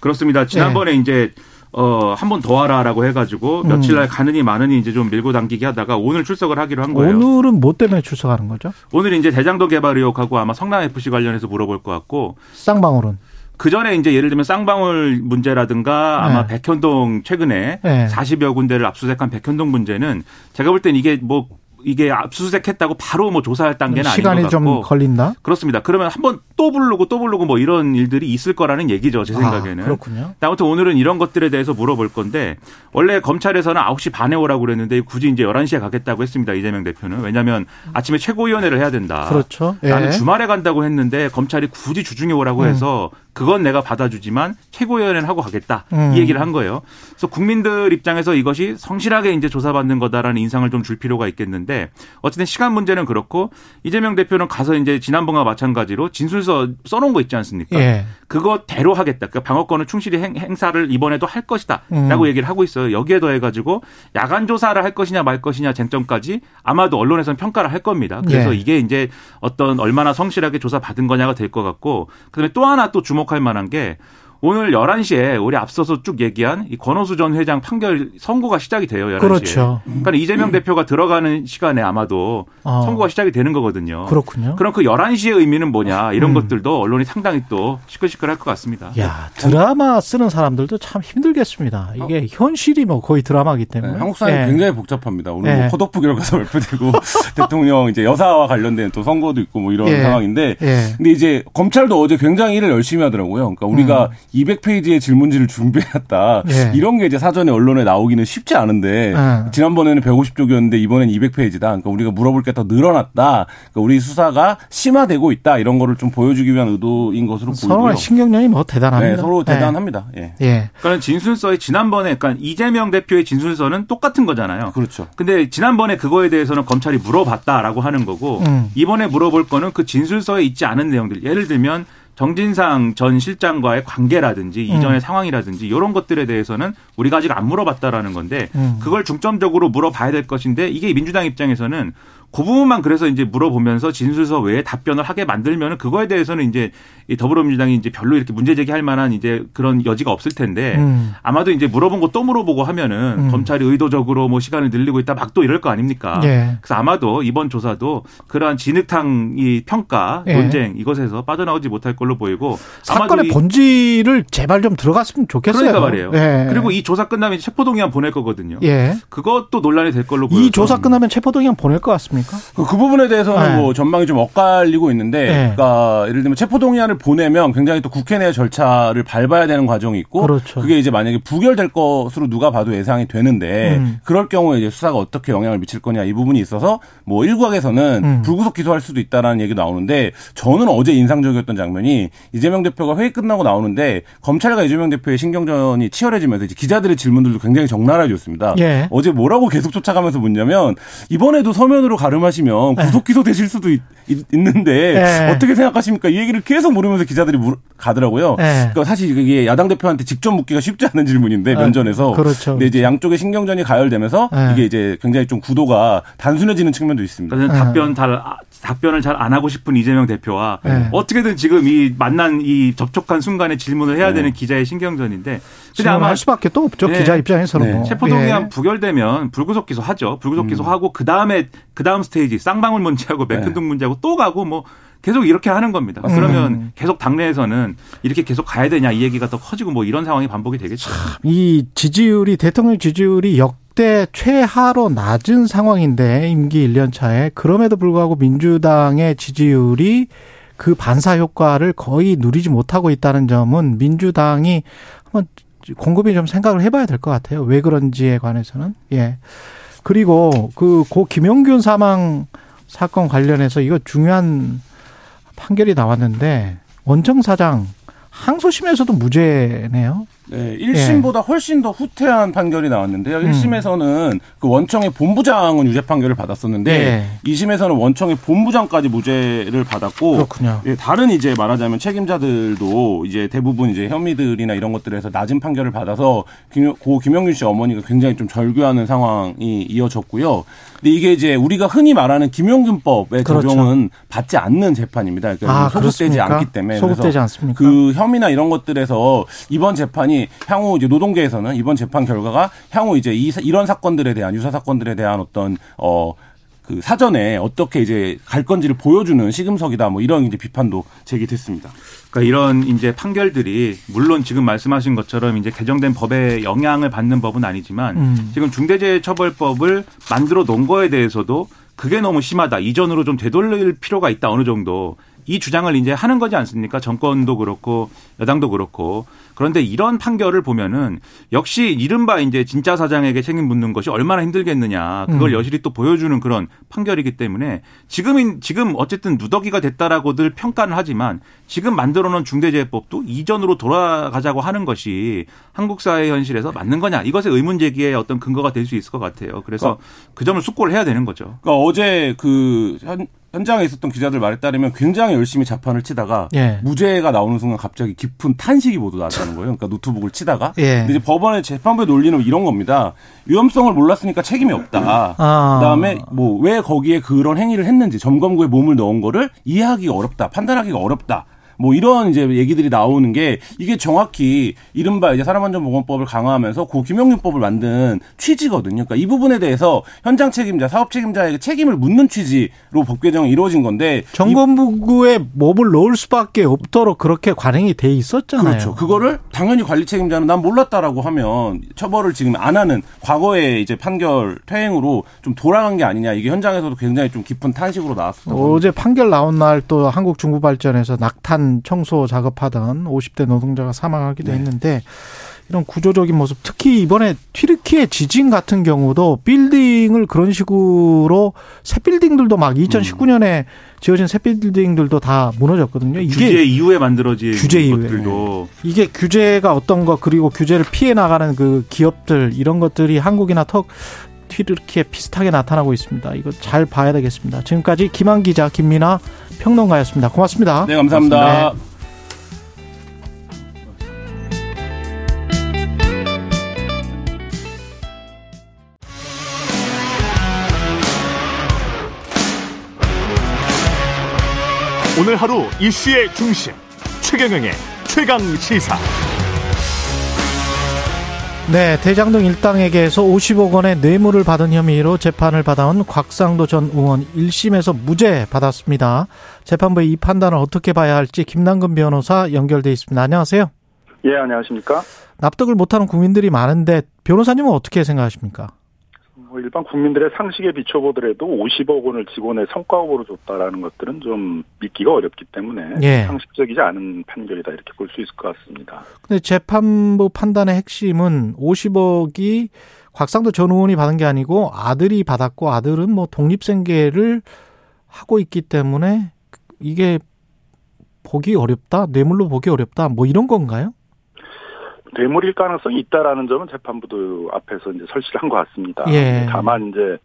그렇습니다. 지난번에 네. 이제 어, 한 번 더 하라라고 해가지고 며칠 날 가느니 마느니 이제 좀 밀고 당기기 하다가 오늘 출석을 하기로 한 거예요. 오늘은 뭐 때문에 출석하는 거죠? 오늘 이제 대장동 개발 의혹하고 아마 성남 FC 관련해서 물어볼 것 같고. 쌍방울은? 그 전에 이제 예를 들면 쌍방울 문제라든가 아마 네. 백현동 최근에 네. 40여 군데를 압수수색한 백현동 문제는 제가 볼 땐 이게 뭐 이게 압수수색했다고 바로 뭐 조사할 단계는 아닌 것 같고 시간이 좀 걸린다. 그렇습니다. 그러면 한번 또 부르고 또 부르고 뭐 이런 일들이 있을 거라는 얘기죠. 제 아, 생각에는. 아, 그렇군요. 아무튼 오늘은 이런 것들에 대해서 물어볼 건데 원래 검찰에서는 9시 반에 오라고 그랬는데 굳이 이제 11시에 가겠다고 했습니다. 이재명 대표는. 왜냐하면 아침에 최고위원회를 해야 된다. 그렇죠. 나는 예. 주말에 간다고 했는데 검찰이 굳이 주중에 오라고 음. 해서 그건 내가 받아주지만 최고위원회는 하고 가겠다. 음. 이 얘기를 한 거예요. 그래서 국민들 입장에서 이것이 성실하게 이제 조사받는 거다라는 인상을 좀 줄 필요가 있겠는데 어쨌든 시간 문제는 그렇고 이재명 대표는 가서 이제 지난번과 마찬가지로 진술서 써놓은 거 있지 않습니까? 예. 그거 대로 하겠다. 그러니까 방어권을 충실히 행, 사를 이번에도 할 것이다라고 음. 얘기를 하고 있어요. 여기에 더해가지고 야간 조사를 할 것이냐 말 것이냐 쟁점까지 아마도 언론에서는 평가를 할 겁니다. 그래서 예. 이게 이제 어떤 얼마나 성실하게 조사 받은 거냐가 될 것 같고 그다음에 또 하나 또 주목 주목할 만한 게 오늘 11시에 우리 앞서서 쭉 얘기한 이 권오수 전 회장 판결 선고가 시작이 돼요. 11시에. 그렇죠. 그러니까 이재명 대표가 들어가는 시간에 아마도 어. 선고가 시작이 되는 거거든요. 그렇군요. 그럼 그 11시의 의미는 뭐냐 이런 음. 것들도 언론이 상당히 또 시끌시끌할 것 같습니다. 야, 드라마 쓰는 사람들도 참 힘들겠습니다. 이게 어. 현실이 뭐 거의 드라마기 때문에. 네, 한국 사회 네. 굉장히 복잡합니다. 오늘 네. 뭐 코덕부 결과서 발표되고 <laughs> 대통령 이제 여사와 관련된 또 선거도 있고 뭐 이런 예. 상황인데 예. 근데 이제 검찰도 어제 굉장히 일을 열심히 하더라고요. 그러니까 우리가 음. 200페이지의 질문지를 준비해놨다. 예. 이런 게 이제 사전에 언론에 나오기는 쉽지 않은데 예. 지난번에는 150쪽이었는데 이번엔 200페이지다. 그러니까 우리가 물어볼 게 더 늘어났다. 그러니까 우리 수사가 심화되고 있다. 이런 거를 좀 보여주기 위한 의도인 것으로 보이고요. 서로 신경전이 뭐 대단합니다. 네, 서로 예. 대단합니다. 예. 예. 그러니까 진술서에 지난번에 그러니까 이재명 대표의 진술서는 똑같은 거잖아요. 그렇죠. 근데 지난번에 그거에 대해서는 검찰이 물어봤다라고 하는 거고 음. 이번에 물어볼 거는 그 진술서에 있지 않은 내용들. 예를 들면 정진상 전 실장과의 관계라든지 음. 이전의 상황이라든지 이런 것들에 대해서는 우리가 아직 안 물어봤다라는 건데 음. 그걸 중점적으로 물어봐야 될 것인데 이게 민주당 입장에서는 그 부분만 그래서 이제 물어보면서 진술서 외에 답변을 하게 만들면은 그거에 대해서는 이제 이 더불어민주당이 이제 별로 이렇게 문제 제기할 만한 이제 그런 여지가 없을 텐데 음. 아마도 이제 물어본 거 또 물어보고 하면은 음. 검찰이 의도적으로 뭐 시간을 늘리고 있다 막 또 이럴 거 아닙니까? 예. 그래서 아마도 이번 조사도 그러한 진흙탕 이 평가 예. 논쟁 이것에서 빠져나오지 못할 걸로 보이고 사건의 본질을 제발 좀 들어갔으면 좋겠어요. 그러니까 말이에요. 예. 그리고 이 조사 끝나면 체포동의안 보낼 거거든요. 예. 그것도 논란이 될 걸로 보여요. 이 조사 끝나면 체포동의안 보낼 것 같습니다. 않습니까? 그, 그 부분에 대해서는 네. 뭐 전망이 좀 엇갈리고 있는데, 네. 그러니까 예를 들면 체포동의안을 보내면 굉장히 또 국회 내 절차를 밟아야 되는 과정이 있고, 그렇죠. 그게 이제 만약에 부결될 것으로 누가 봐도 예상이 되는데, 음. 그럴 경우에 이제 수사가 어떻게 영향을 미칠 거냐 이 부분이 있어서 뭐 일각에서는 음. 불구속 기소할 수도 있다라는 얘기 나오는데, 저는 어제 인상적이었던 장면이 이재명 대표가 회의 끝나고 나오는데 검찰과 이재명 대표의 신경전이 치열해지면서 이제 기자들의 질문들도 굉장히 적나라해졌습니다. 예. 어제 뭐라고 계속 쫓아가면서 묻냐면 이번에도 서면으로 가르 발음하시면 네. 구속 기소 되실 수도 있, 는데 네. 어떻게 생각하십니까? 이 얘기를 계속 물으면서 기자들이 물, 가더라고요. 네. 그러니까 사실 이게 야당 대표한테 직접 묻기가 쉽지 않은 질문인데 아, 면전에서 그렇죠. 근데 이제 양쪽의 신경전이 가열되면서 네. 이게 이제 굉장히 좀 구도가 단순해지는 측면도 있습니다. 그래서 답변 잘 답변을 잘 안 하고 싶은 이재명 대표와 네. 어떻게든 지금 이 만난 이 접촉한 순간에 질문을 해야 네. 되는 기자의 신경전인데 근데 아마 할 수밖에 또 없죠 네. 기자 입장에서는 네. 뭐. 체포동의안 예. 부결되면 불구속 기소하죠 불구속 음. 기소하고 그 다음에 그 다음 스테이지 쌍방울 문제하고 맥힌동 네. 문제하고 또 가고 뭐 계속 이렇게 하는 겁니다. 음. 그러면 계속 당내에서는 이렇게 계속 가야 되냐 이 얘기가 더 커지고 뭐 이런 상황이 반복이 되겠죠. 이 지지율이 대통령 지지율이 역대 최하로 낮은 상황인데 임기 1년 차에 그럼에도 불구하고 민주당의 지지율이 그 반사 효과를 거의 누리지 못하고 있다는 점은 민주당이 한번 곰곰이 좀 생각을 해봐야 될 것 같아요. 왜 그런지에 관해서는 예. 그리고 그 고 김용균 사망 사건 관련해서 이거 중요한 판결이 나왔는데 원청 사장 항소심에서도 무죄네요. 네, 1심보다 예. 훨씬 더 후퇴한 판결이 나왔는데요. 1심에서는 음. 그 원청의 본부장은 유죄 판결을 받았었는데 예. 2심에서는 원청의 본부장까지 무죄를 받았고 그렇군요. 예, 다른 이제 말하자면 책임자들도 이제 대부분 이제 혐의들이나 이런 것들에서 낮은 판결을 받아서 김, 고 김영균 씨 어머니가 굉장히 좀 절규하는 상황이 이어졌고요. 근데 이게 이제 우리가 흔히 말하는 김용균법의 그렇죠. 적용은 받지 않는 재판입니다. 그러니까 아, 소급되지 않기 때문에 소급되지 않습니까? 그 혐의나 이런 것들에서 이번 재판이 재판이 향후 이제 노동계에서는 이번 재판 결과가 향후 이제 이, 이런 사건들에 대한 유사 사건들에 대한 어떤 어. 그 사전에 어떻게 이제 갈 건지를 보여주는 시금석이다 뭐 이런 이제 비판도 제기됐습니다. 그러니까 이런 이제 판결들이 물론 지금 말씀하신 것처럼 이제 개정된 법에 영향을 받는 법은 아니지만 음. 지금 중대재해처벌법을 만들어 놓은 거에 대해서도 그게 너무 심하다. 이전으로 좀 되돌릴 필요가 있다. 어느 정도. 이 주장을 이제 하는 거지 않습니까? 정권도 그렇고 여당도 그렇고 그런데 이런 판결을 보면은 역시 이른바 이제 진짜 사장에게 책임 묻는 것이 얼마나 힘들겠느냐 그걸 음. 여실히 또 보여주는 그런 판결이기 때문에 지금인 지금 어쨌든 누더기가 됐다라고들 평가는 하지만 지금 만들어놓은 중대재해법도 이전으로 돌아가자고 하는 것이 한국 사회 현실에서 맞는 거냐 이것의 의문 제기의 어떤 근거가 될 수 있을 것 같아요. 그래서 그러니까, 그 점을 숙고를 해야 되는 거죠. 그러니까 어제 그 현, 현장에 있었던 기자들 말에 따르면 굉장히 열심히 자판을 치다가 예. 무죄가 나오는 순간 갑자기 깊은 탄식이 모두 나왔다는 거예요. 그러니까 노트북을 치다가 예. 이제 법원의 재판부의 논리는 이런 겁니다. 위험성을 몰랐으니까 책임이 없다. 아. 그다음에 뭐 왜 거기에 그런 행위를 했는지 점검구에 몸을 넣은 거를 이해하기가 어렵다. 판단하기가 어렵다. 뭐 이런 이제 얘기들이 나오는 게 이게 정확히 이른바 이제 사람안전보건법을 강화하면서 고 김영균법을 만든 취지거든요. 그러니까 이 부분에 대해서 현장 책임자, 사업 책임자에게 책임을 묻는 취지로 법 개정이 이루어진 건데 정권부구에 몸을 넣을 수밖에 없도록 그렇게 관행이 돼 있었잖아요. 그렇죠. 그거를 당연히 관리 책임자는 난 몰랐다라고 하면 처벌을 지금 안 하는 과거의 이제 판결 퇴행으로 좀 돌아간 게 아니냐 이게 현장에서도 굉장히 좀 깊은 탄식으로 나왔습니다. 어제 판결 나온 날 또 한국 중부 발전에서 낙탄 청소 작업하던 50대 노동자가 사망하기도 네. 했는데 이런 구조적인 모습 특히 이번에 튀르키의 지진 같은 경우도 빌딩을 그런 식으로 새 빌딩들도 막 2019년에 음. 지어진 새 빌딩들도 다 무너졌거든요. 이게 규제 이후에 만들어진 규제 이후에 것들도 이게 규제가 어떤 거 그리고 규제를 피해 나가는 그 기업들 이런 것들이 한국이나 턱 튀르키에 비슷하게 나타나고 있습니다. 이거 잘 봐야 되겠습니다. 지금까지 김한 기자, 김민아 평론가였습니다. 고맙습니다. 네, 감사합니다. 고맙습니다. 오늘 하루 이슈의 중심 최경영의 최강 시사. 네, 대장동 일당에게서 50억 원의 뇌물을 받은 혐의로 재판을 받아온 곽상도 전 의원 1심에서 무죄 받았습니다. 재판부의 이 판단을 어떻게 봐야 할지 김남근 변호사 연결돼 있습니다. 안녕하세요. 예, 안녕하십니까? 납득을 못하는 국민들이 많은데 변호사님은 어떻게 생각하십니까? 뭐 일반 국민들의 상식에 비춰보더라도 50억 원을 직원의 성과급으로 줬다라는 것들은 좀 믿기가 어렵기 때문에 예. 상식적이지 않은 판결이다 이렇게 볼 수 있을 것 같습니다. 근데 재판부 판단의 핵심은 50억이 곽상도 전 의원이 받은 게 아니고 아들이 받았고 아들은 뭐 독립생계를 하고 있기 때문에 이게 보기 어렵다, 뇌물로 보기 어렵다, 뭐 이런 건가요? 뇌물일 가능성이 있다라는 점은 재판부도 앞에서 이제 설치를 한 것 같습니다. 예. 다만 이제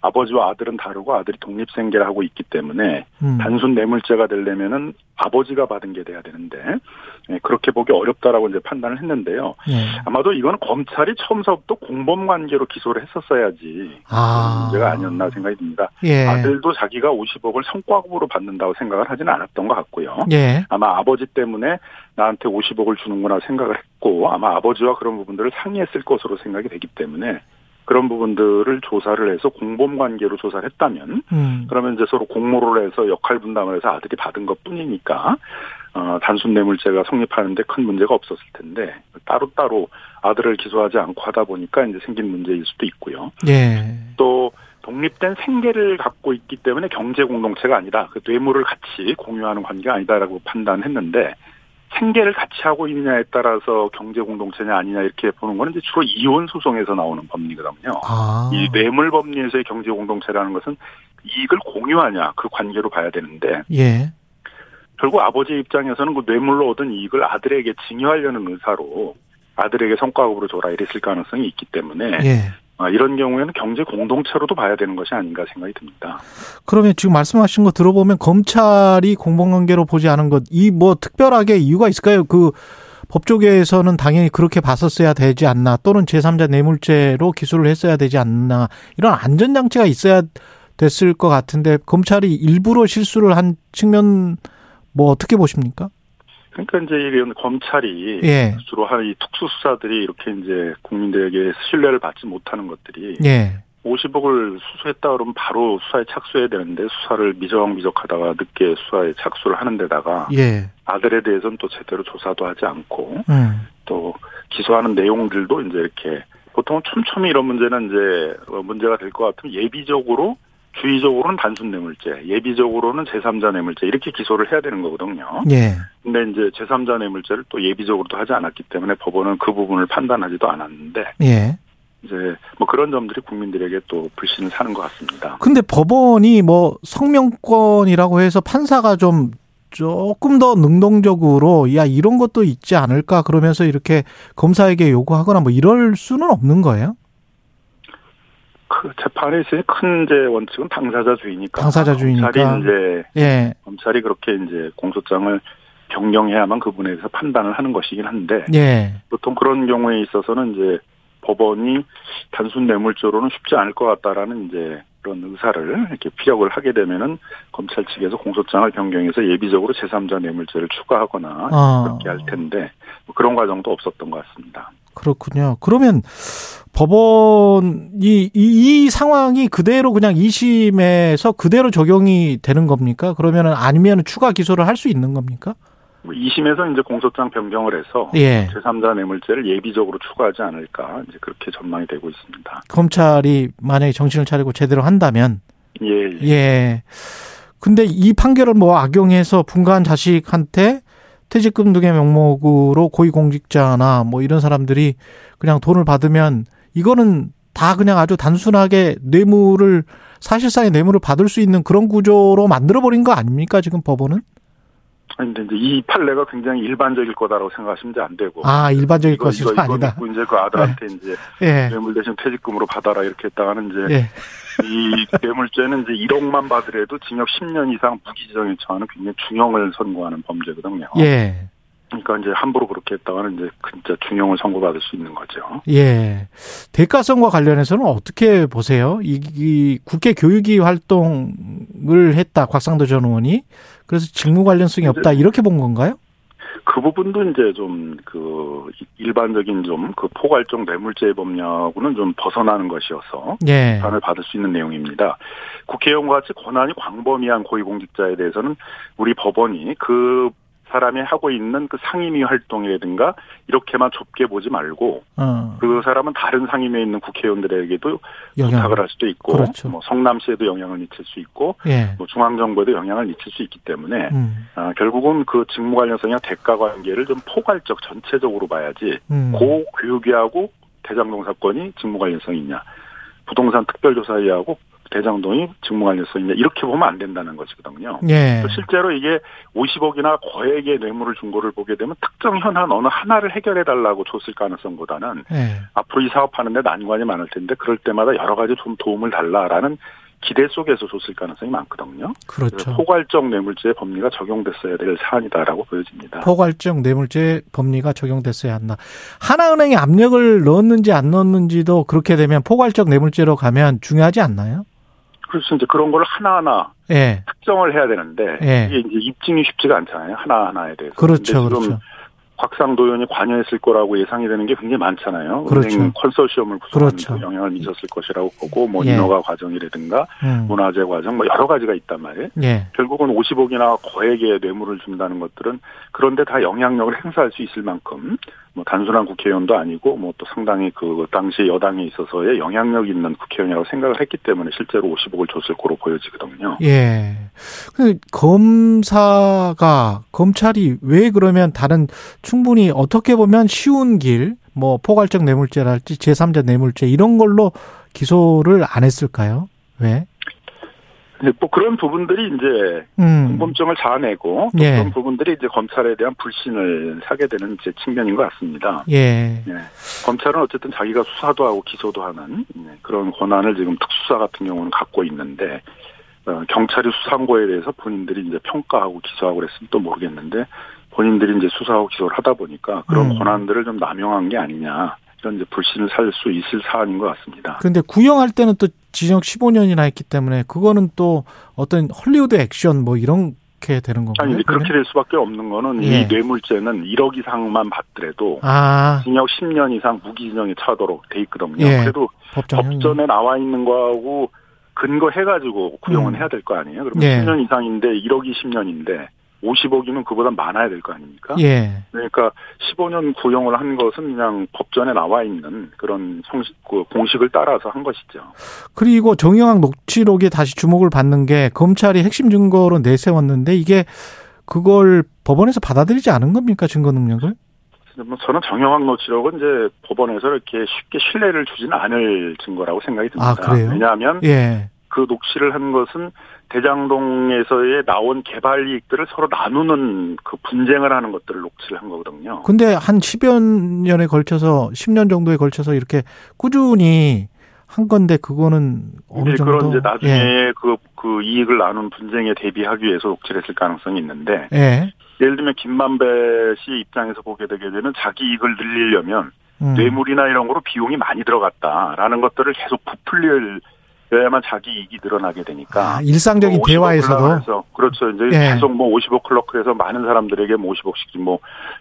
아버지와 아들은 다르고 아들이 독립생계를 하고 있기 때문에 음. 단순 뇌물죄가 되려면은 아버지가 받은 게 돼야 되는데 예, 그렇게 보기 어렵다라고 이제 판단을 했는데요. 예. 아마도 이건 검찰이 처음서부터 공범 관계로 기소를 했었어야지 아. 문제가 아니었나 생각이 듭니다. 예. 아들도 자기가 50억을 성과급으로 받는다고 생각을 하지는 않았던 것 같고요. 예. 아마 아버지 때문에 나한테 50억을 주는구나 생각을 했고 아마 아버지와 그런 부분들을 상의했을 것으로 생각이 되기 때문에 그런 부분들을 조사를 해서 공범 관계로 조사를 했다면 음. 그러면 이제 서로 공모를 해서 역할 분담을 해서 아들이 받은 것 뿐이니까 어, 단순 뇌물죄가 성립하는데 큰 문제가 없었을 텐데 따로따로 아들을 기소하지 않고 하다 보니까 이제 생긴 문제일 수도 있고요. 예. 또 독립된 생계를 갖고 있기 때문에 경제 공동체가 아니다. 그 뇌물을 같이 공유하는 관계가 아니다라고 판단했는데 생계를 같이 하고 있느냐에 따라서 경제 공동체냐 아니냐 이렇게 보는 거는 이제 주로 이혼 소송에서 나오는 법리거든요. 아. 이 뇌물 법리에서의 경제 공동체라는 것은 이익을 공유하냐 그 관계로 봐야 되는데 예. 결국 아버지 입장에서는 그 뇌물로 얻은 이익을 아들에게 증여하려는 의사로 아들에게 성과급으로 줘라 이랬을 가능성이 있기 때문에 예. 아, 이런 경우에는 경제 공동체로도 봐야 되는 것이 아닌가 생각이 듭니다. 그러면 지금 말씀하신 거 들어보면 검찰이 공범관계로 보지 않은 것, 이 뭐 특별하게 이유가 있을까요? 그 법조계에서는 당연히 그렇게 봤었어야 되지 않나, 또는 제3자 뇌물죄로 기소를 했어야 되지 않나, 이런 안전장치가 있어야 됐을 것 같은데, 검찰이 일부러 실수를 한 측면, 뭐 어떻게 보십니까? 그러니까 이제 이런 검찰이 예. 주로 한이 특수 수사들이 이렇게 이제 국민들에게 신뢰를 받지 못하는 것들이 예. 50억을 수수했다 그러면 바로 수사에 착수해야 되는데 수사를 미적미적하다가 늦게 수사에 착수를 하는 데다가 예. 아들에 대해서는 또 제대로 조사도 하지 않고 음. 또 기소하는 내용들도 이제 이렇게 보통 촘촘히 이런 문제는 이제 문제가 될 것 같으면 예비적으로 주의적으로는 단순 뇌물죄, 예비적으로는 제3자 뇌물죄 이렇게 기소를 해야 되는 거거든요. 예. 근데 이제 제3자 뇌물죄를 또 예비적으로도 하지 않았기 때문에 법원은 그 부분을 판단하지도 않았는데 예. 이제 뭐 그런 점들이 국민들에게 또 불신을 사는 것 같습니다. 근데 법원이 뭐 성명권이라고 해서 판사가 좀 조금 더 능동적으로 야 이런 것도 있지 않을까 그러면서 이렇게 검사에게 요구하거나 뭐 이럴 수는 없는 거예요? 그 재판에서의 큰 이제 원칙은 당사자 주의니까. 당사자 주의니까. 검찰이 이제 예. 검찰이 그렇게 이제 공소장을 변경해야만 그분에 대해서 판단을 하는 것이긴 한데 예. 보통 그런 경우에 있어서는 이제 법원이 단순 뇌물죄로는 쉽지 않을 것 같다라는 이제 그런 의사를 이렇게 피력을 하게 되면은 검찰 측에서 공소장을 변경해서 예비적으로 제3자 뇌물죄를 추가하거나 아. 그렇게 할 텐데 뭐 그런 과정도 없었던 것 같습니다. 그렇군요. 그러면 법원이 이, 이 상황이 그대로 그냥 2심에서 그대로 적용이 되는 겁니까? 그러면은 아니면 추가 기소를 할 수 있는 겁니까? 2심에서 뭐 이제 공소장 변경을 해서 예. 제3자 뇌물죄를 예비적으로 추가하지 않을까 이제 그렇게 전망이 되고 있습니다. 검찰이 만약에 정신을 차리고 제대로 한다면 예. 예. 예. 근데 이 판결을 뭐 악용해서 분가한 자식한테 퇴직금 등의 명목으로 고위공직자나 뭐 이런 사람들이 그냥 돈을 받으면 이거는 다 그냥 아주 단순하게 뇌물을 사실상의 뇌물을 받을 수 있는 그런 구조로 만들어버린 거 아닙니까 지금 법원은? 아니 근데 이 판례가 굉장히 일반적일 거다라고 생각하시면 안 되고. 아 일반적일 것이 아니다. 이거 이제 그 아들한테 네. 이제 예. 뇌물 대신 퇴직금으로 받아라 이렇게 했다가는 이제 예. 이 뇌물죄는 이제 1억만 받으래도 징역 10년 이상 무기지정에 처하는 굉장히 중형을 선고하는 범죄거든요. 예. 그러니까 이제 함부로 그렇게 했다가는 이제 진짜 중형을 선고받을 수 있는 거죠. 예. 대가성과 관련해서는 어떻게 보세요? 이, 이 국회 교육위 활동을 했다 곽상도 전 의원이 그래서 직무 관련성이 없다 이렇게 본 건가요? 그 부분도 이제 좀 그 일반적인 좀 그 포괄적 뇌물죄 법령하고는 좀 벗어나는 것이어서 예. 비판을 받을 수 있는 내용입니다. 국회의원과 같이 권한이 광범위한 고위공직자에 대해서는 우리 법원이 그 사람이 하고 있는 그 상임위 활동이라든가 이렇게만 좁게 보지 말고 어. 그 사람은 다른 상임위에 있는 국회의원들에게도 영향. 부탁을 할 수도 있고 그렇죠. 뭐 성남시에도 영향을 미칠 수 있고 예. 뭐 중앙정부에도 영향을 미칠 수 있기 때문에 음. 아, 결국은 그 직무 관련성이나 대가 관계를 좀 포괄적 전체적으로 봐야지 음. 고 교육위하고 대장동 사건이 직무 관련성이 있냐 부동산 특별조사위하고 대장동이 직무관리소 있냐 이렇게 보면 안 된다는 것이거든요. 예. 실제로 이게 50억이나 거액의 뇌물을 준 거를 보게 되면 특정 현안 어느 하나를 해결해 달라고 줬을 가능성보다는 예. 앞으로 이 사업하는데 난관이 많을 텐데 그럴 때마다 여러 가지 좀 도움을 달라라는 기대 속에서 줬을 가능성이 많거든요. 그렇죠. 포괄적 뇌물죄 법리가 적용됐어야 될 사안이다라고 보여집니다. 포괄적 뇌물죄 법리가 적용됐어야 한다. 하나은행에 압력을 넣었는지 안 넣었는지도 그렇게 되면 포괄적 뇌물죄로 가면 중요하지 않나요? 그렇죠. 이제 그런 걸 하나하나 예. 특정을 해야 되는데 예. 이게 이제 입증이 쉽지가 않잖아요. 하나하나에 대해서. 그렇죠. 그렇죠. 곽상도 의원이 관여했을 거라고 예상이 되는 게 굉장히 많잖아요. 그렇죠. 은행 컨소시엄을 구성하는 그렇죠. 영향을 미쳤을 것이라고 보고 뭐 예. 인허가 과정이라든가 음. 문화재 과정 뭐 여러 가지가 있단 말이에요. 예. 결국은 50억이나 거액의 뇌물을 준다는 것들은 그런데 다 영향력을 행사할 수 있을 만큼 뭐 단순한 국회의원도 아니고 뭐 또 상당히 그 당시 여당에 있어서의 영향력 있는 국회의원이라고 생각을 했기 때문에 실제로 50억을 줬을 거로 보여지거든요. 예. 그 검사가 검찰이 왜 그러면 다른 충분히 어떻게 보면 쉬운 길, 뭐 포괄적 뇌물죄랄지 제3자 뇌물죄 이런 걸로 기소를 안 했을까요? 왜? 뭐 그런 부분들이 이제 음. 공범증을 자아내고 예. 그런 부분들이 이제 검찰에 대한 불신을 사게 되는 이제 측면인 것 같습니다. 예. 예. 검찰은 어쨌든 자기가 수사도 하고 기소도 하는 네, 그런 권한을 지금 특수사 같은 경우는 갖고 있는데 어, 경찰이 수사한 거에 대해서 본인들이 이제 평가하고 기소하고 그랬으면 또 모르겠는데 본인들이 이제 수사하고 기소를 하다 보니까 그런 음. 권한들을 좀 남용한 게 아니냐 이런 이제 불신을 살 수 있을 사안인 것 같습니다. 그런데 구형할 때는 또 징역 15년이나 했기 때문에 그거는 또 어떤 헐리우드 액션 뭐 이런 게 되는 건가요? 아니, 그렇게 될 수밖에 없는 거는 예. 이 뇌물죄는 1억 이상만 받더라도 아. 징역 10년 이상 무기징역이 차도록 돼 있거든요. 예. 그래도 법전에 나와 있는 거하고 근거 해가지고 구형은 음. 해야 될 거 아니에요? 그러면 예. 10년 이상인데 1억이 10년인데 50억이면 그보다 많아야 될 거 아닙니까? 예. 그러니까 15년 구형을 한 것은 그냥 법전에 나와 있는 그런 형식, 그 공식을 따라서 한 것이죠. 그리고 정영학 녹취록에 다시 주목을 받는 게 검찰이 핵심 증거로 내세웠는데 이게 그걸 법원에서 받아들이지 않은 겁니까 증거 능력을? 뭐 저는 정영학 녹취록은 이제 법원에서 이렇게 쉽게 신뢰를 주지는 않을 증거라고 생각이 듭니다. 아, 그래요? 왜냐하면 예. 그 녹취를 한 것은 대장동에서의 나온 개발 이익들을 서로 나누는 그 분쟁을 하는 것들을 녹취를 한 거거든요. 근데 한 10여 년에 걸쳐서 10년 정도에 걸쳐서 이렇게 꾸준히 한 건데 그거는 어느 정도 그런 이제 나중에 예. 그, 그 이익을 나눈 분쟁에 대비하기 위해서 녹취를 했을 가능성이 있는데 예. 예를 들면 김만배 씨 입장에서 보게 되게 되면 자기 이익을 늘리려면 음. 뇌물이나 이런 거로 비용이 많이 들어갔다라는 것들을 계속 부풀릴 그래야만 자기 이익이 늘어나게 되니까. 아, 일상적인 뭐 대화에서도. 그렇죠. 이제 예. 계속 뭐 50억 클럽에서 많은 사람들에게 뭐 50억씩 뭐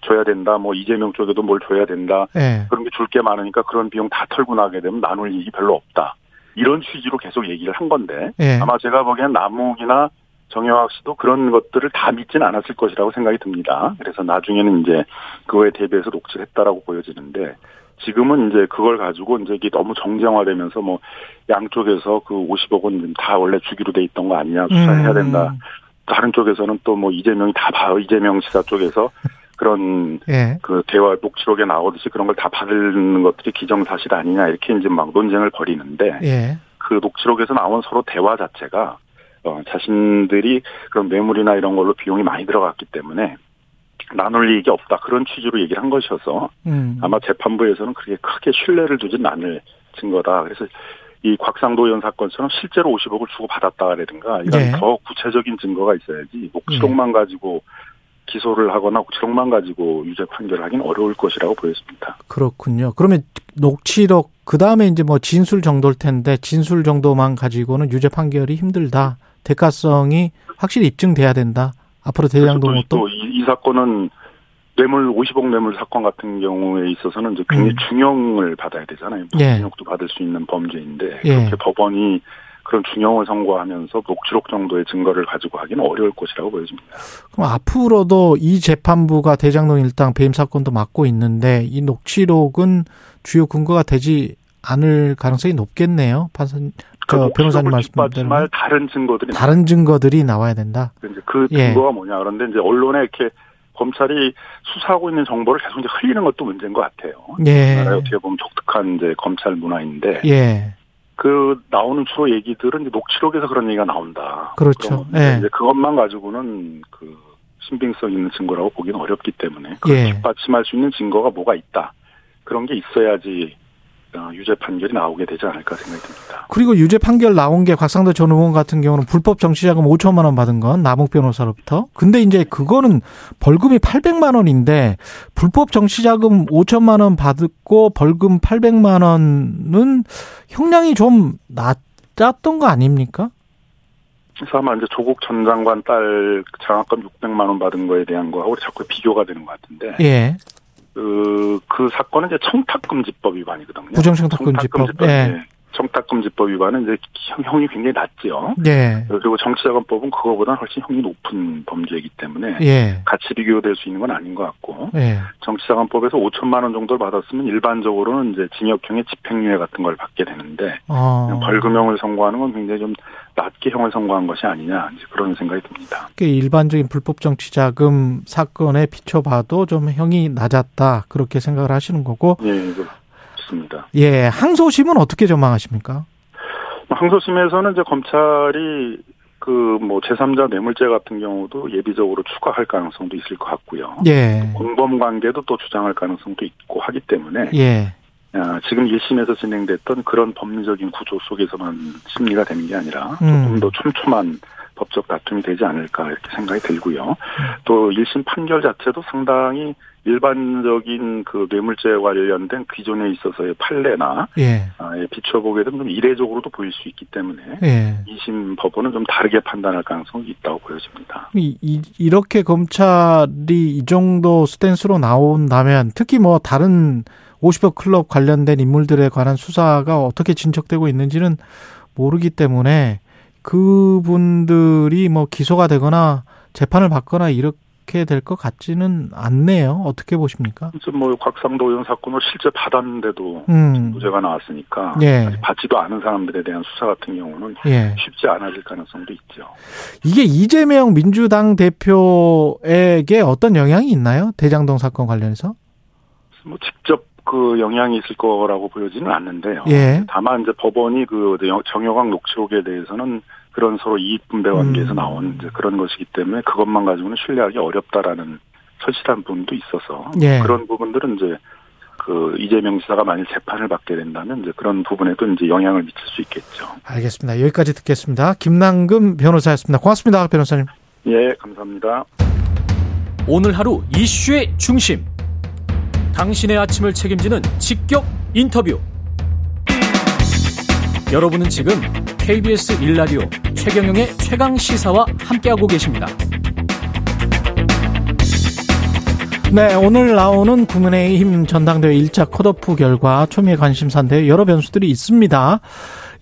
줘야 된다. 뭐 이재명 쪽에도 뭘 줘야 된다. 예. 그런 게 줄 게 많으니까 그런 비용 다 털고 나게 되면 나눌 이익이 별로 없다. 이런 취지로 계속 얘기를 한 건데 예. 아마 제가 보기엔 남욱이나 정영학 씨도 그런 것들을 다 믿지는 않았을 것이라고 생각이 듭니다. 그래서 나중에는 이제 그거에 대비해서 녹취를 했다라고 보여지는데 지금은 이제 그걸 가지고 이제 이게 너무 정쟁화되면서 뭐 양쪽에서 그 50억은 다 원래 주기로 돼 있던 거 아니냐 수사해야 된다. 음. 다른 쪽에서는 또 뭐 이재명이 다 봐, 이재명 지사 쪽에서 그런 예. 그 대화 녹취록에 나오듯이 그런 걸 다 받는 것들이 기정사실 아니냐 이렇게 이제 막 논쟁을 벌이는데 예. 그 녹취록에서 나온 서로 대화 자체가 어, 자신들이 그런 뇌물이나 이런 걸로 비용이 많이 들어갔기 때문에 나눌 이익이 없다 그런 취지로 얘기를 한 것이어서 음. 아마 재판부에서는 그렇게 크게 신뢰를 두진 않을 증거다. 그래서 이 곽상도 의원 사건처럼 실제로 50억을 주고 받았다라든가 이런 네. 더 구체적인 증거가 있어야지 녹취록만 네. 가지고 기소를 하거나 녹취록만 가지고 유죄 판결을 하기는 어려울 것이라고 보였습니다. 그렇군요. 그러면 녹취록 그 다음에 이제 뭐 진술 정도일 텐데 진술 정도만 가지고는 유죄 판결이 힘들다. 대가성이 확실히 입증돼야 된다. 앞으로 대장동 또 이, 이 사건은 뇌물 50억 뇌물 사건 같은 경우에 있어서는 이제 굉장히 음. 중형을 받아야 되잖아요. 무기징역도 예. 받을 수 있는 범죄인데 예. 그렇게 법원이 그런 중형을 선고하면서 녹취록 정도의 증거를 가지고 하기는 어려울 것이라고 보여집니다. 그럼 앞으로도 이 재판부가 대장동 일당 배임 사건도 맡고 있는데 이 녹취록은 주요 근거가 되지 않을 가능성이 높겠네요. 판사님, 저 그 변호사님 말씀대로 다른 증거들이 다른 증거들이 나와야 된다. 이제 그 예. 증거가 예. 뭐냐 그런데 이제 언론에 이렇게 검찰이 수사하고 있는 정보를 계속 이제 흘리는 것도 문제인 것 같아요. 예. 나라에 어떻게 보면 독특한 이제 검찰 문화인데. 예. 그 나오는 주로 얘기들은 이제 녹취록에서 그런 얘기가 나온다. 그렇죠. 예. 이제 그것만 가지고는 그 신빙성 있는 증거라고 보기는 어렵기 때문에 그걸 예. 뒷받침할 수 있는 증거가 뭐가 있다. 그런 게 있어야지 어, 유죄 판결이 나오게 되지 않을까 생각이 듭니다. 그리고 유죄 판결 나온 게 곽상도 전 의원 같은 경우는 불법 정치자금 5천만 원 받은 건 남욱 변호사로부터. 근데 이제 그거는 벌금이 800만 원인데 불법 정치자금 5천만 원 받고 벌금 800만 원은 형량이 좀 낮았던 거 아닙니까? 그래서 아마 이제 조국 전 장관 딸 장학금 600만 원 받은 거에 대한 거하고 자꾸 비교가 되는 것 같은데. 예. 그, 그 사건은 이제 청탁금지법 위반이거든요. 부정청탁금지법. 청탁금지법. 예. 네. 청탁금지법 위반은 이제 형 이 굉장히 낮죠. 예. 그리고 정치자금법은 그거보다 훨씬 형이 높은 범죄이기 때문에 예. 같이 비교될 수 있는 건 아닌 것 같고 예. 정치자금법에서 5천만 원 정도를 받았으면 일반적으로는 이제 징역형의 집행유예 같은 걸 받게 되는데 어. 벌금형을 선고하는 건 굉장히 좀 낮게 형을 선고한 것이 아니냐 이제 그런 생각이 듭니다. 일반적인 불법 정치자금 사건에 비춰봐도 좀 형이 낮았다 그렇게 생각을 하시는 거고. 예. 그렇습니다. 예, 항소심은 어떻게 전망하십니까? 항소심에서는 이제 검찰이 그뭐 제3자 뇌물죄 같은 경우도 예비적으로 추가할 가능성도 있을 것 같고요. 예. 공범 관계도 또 주장할 가능성도 있고 하기 때문에 예. 아, 지금 1심에서 진행됐던 그런 법리적인 구조 속에서만 심리가 되는 게 아니라 음. 조금 더 촘촘한 법적 다툼이 되지 않을까 이렇게 생각이 들고요. 또 1심 판결 자체도 상당히 일반적인 그 뇌물죄 관련된 기존에 있어서의 판례나 예. 아, 예, 비춰보게 되면 좀 이례적으로도 보일 수 있기 때문에 예. 2심 법원은 좀 다르게 판단할 가능성이 있다고 보여집니다. 이, 이, 이렇게 검찰이 이 정도 스탠스로 나온다면 특히 뭐 다른 50억 클럽 관련된 인물들에 관한 수사가 어떻게 진척되고 있는지는 모르기 때문에 그분들이 뭐 기소가 되거나 재판을 받거나 이렇게 될 것 같지는 않네요. 어떻게 보십니까? 이제 뭐 곽상도 의원 사건을 실제 받았는데도 음. 무죄가 나왔으니까 예. 받지도 않은 사람들에 대한 수사 같은 경우는 예. 쉽지 않아질 가능성도 있죠. 이게 이재명 민주당 대표에게 어떤 영향이 있나요? 대장동 사건 관련해서? 뭐 직접 그 영향이 있을 거라고 보여지는 않는데요. 예. 다만 이제 법원이 그 정여광 녹취록에 대해서는 그런 서로 이익 분배 관계에서 음. 나온 이제 그런 것이기 때문에 그것만 가지고는 신뢰하기 어렵다라는 설실한 부분도 있어서 예. 그런 부분들은 이제 그 이재명 지사가 만일 재판을 받게 된다면 이제 그런 부분에도 이제 영향을 미칠 수 있겠죠. 알겠습니다. 여기까지 듣겠습니다. 김남금 변호사였습니다. 고맙습니다, 변호사님. 예, 감사합니다. 오늘 하루 이슈의 중심. 당신의 아침을 책임지는 직격 인터뷰. 여러분은 지금 KBS 1라디오 최경영의 최강 시사와 함께하고 계십니다. 네, 오늘 나오는 국민의힘 전당대회 1차 컷오프 결과 초미의 관심사인데 여러 변수들이 있습니다.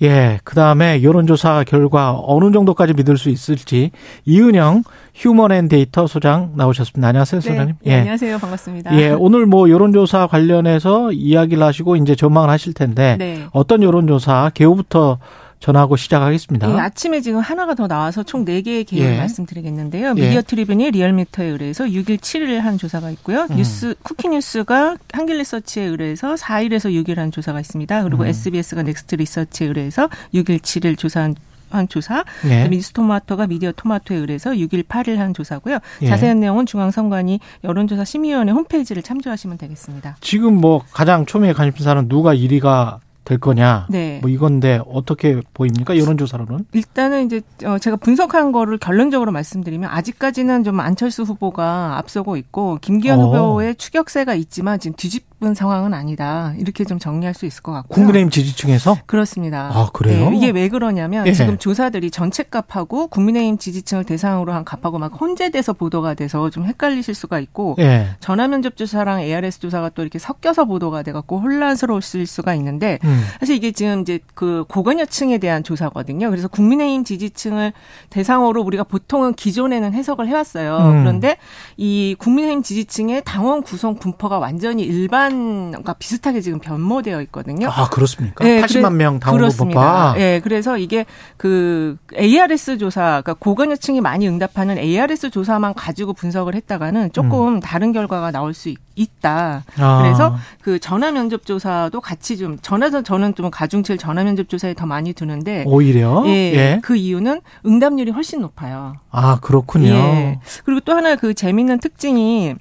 예, 그 다음에 여론조사 결과 어느 정도까지 믿을 수 있을지 이은영 휴먼앤데이터 소장 나오셨습니다. 안녕하세요, 네, 소장님. 네, 예. 안녕하세요, 반갑습니다. 예, 오늘 뭐 여론조사 관련해서 이야기를 하시고 이제 전망을 하실 텐데 네. 어떤 여론조사 개요부터 전하고 시작하겠습니다. 네, 아침에 지금 하나가 더 나와서 총 4개의 개요를 예. 말씀드리겠는데요. 예. 미디어 트리뷴이 리얼미터에 의뢰해서 6일 7일 한 조사가 있고요. 음. 뉴스 쿠키 뉴스가 한길 리서치에 의뢰해서 4일에서 6일 한 조사가 있습니다. 그리고 음. SBS가 넥스트 리서치에 의뢰해서 6일 7일 조사한 한 조사, 예. 미스토마토가 미디어 토마토에 의뢰해서 6일 8일 한 조사고요. 예. 자세한 내용은 중앙선관위 여론조사 심의위원회 홈페이지를 참조하시면 되겠습니다. 지금 뭐 가장 초미의 관심사는 누가 1위가 될 거냐. 네. 뭐 이건데 어떻게 보입니까? 여론조사로는? 일단은 이제 어, 제가 분석한 거를 결론적으로 말씀드리면 아직까지는 좀 안철수 후보가 앞서고 있고 김기현 어. 후보의 추격세가 있지만 지금 뒤집 은 상황은 아니다 이렇게 좀 정리할 수 있을 것 같고요. 국민의힘 지지층에서? 그렇습니다. 아, 그래요? 네, 이게 왜 그러냐면 예. 지금 조사들이 전체 값하고 국민의힘 지지층을 대상으로 한 값하고 막 혼재돼서 보도가 돼서 좀 헷갈리실 수가 있고 예. 전화 면접 조사랑 ARS 조사가 또 이렇게 섞여서 보도가 돼 갖고 혼란스러우실 수가 있는데 음. 사실 이게 지금 이제 그 고관여층에 대한 조사거든요. 그래서 국민의힘 지지층을 대상으로 우리가 보통은 기존에는 해석을 해왔어요. 음. 그런데 이 국민의힘 지지층의 당원 구성 분포가 완전히 법안과 비슷하게 지금 변모되어 있거든요. 아 그렇습니까? 네, 80만 그래, 명 당원부 법안. 네, 그래서 이게 그 ARS 조사, 그러니까 고관여층이 많이 응답하는 ARS 조사만 가지고 분석을 했다가는 조금 음. 다른 결과가 나올 수 있, 다 아. 그래서 그 전화 면접 조사도 같이 좀 전화서 저는 좀 가중칠 전화 면접 조사에 더 많이 두는데 오히려 예, 예. 그 이유는 응답률이 훨씬 높아요. 아 그렇군요. 예. 그리고 또 하나 그 재밌는 특징이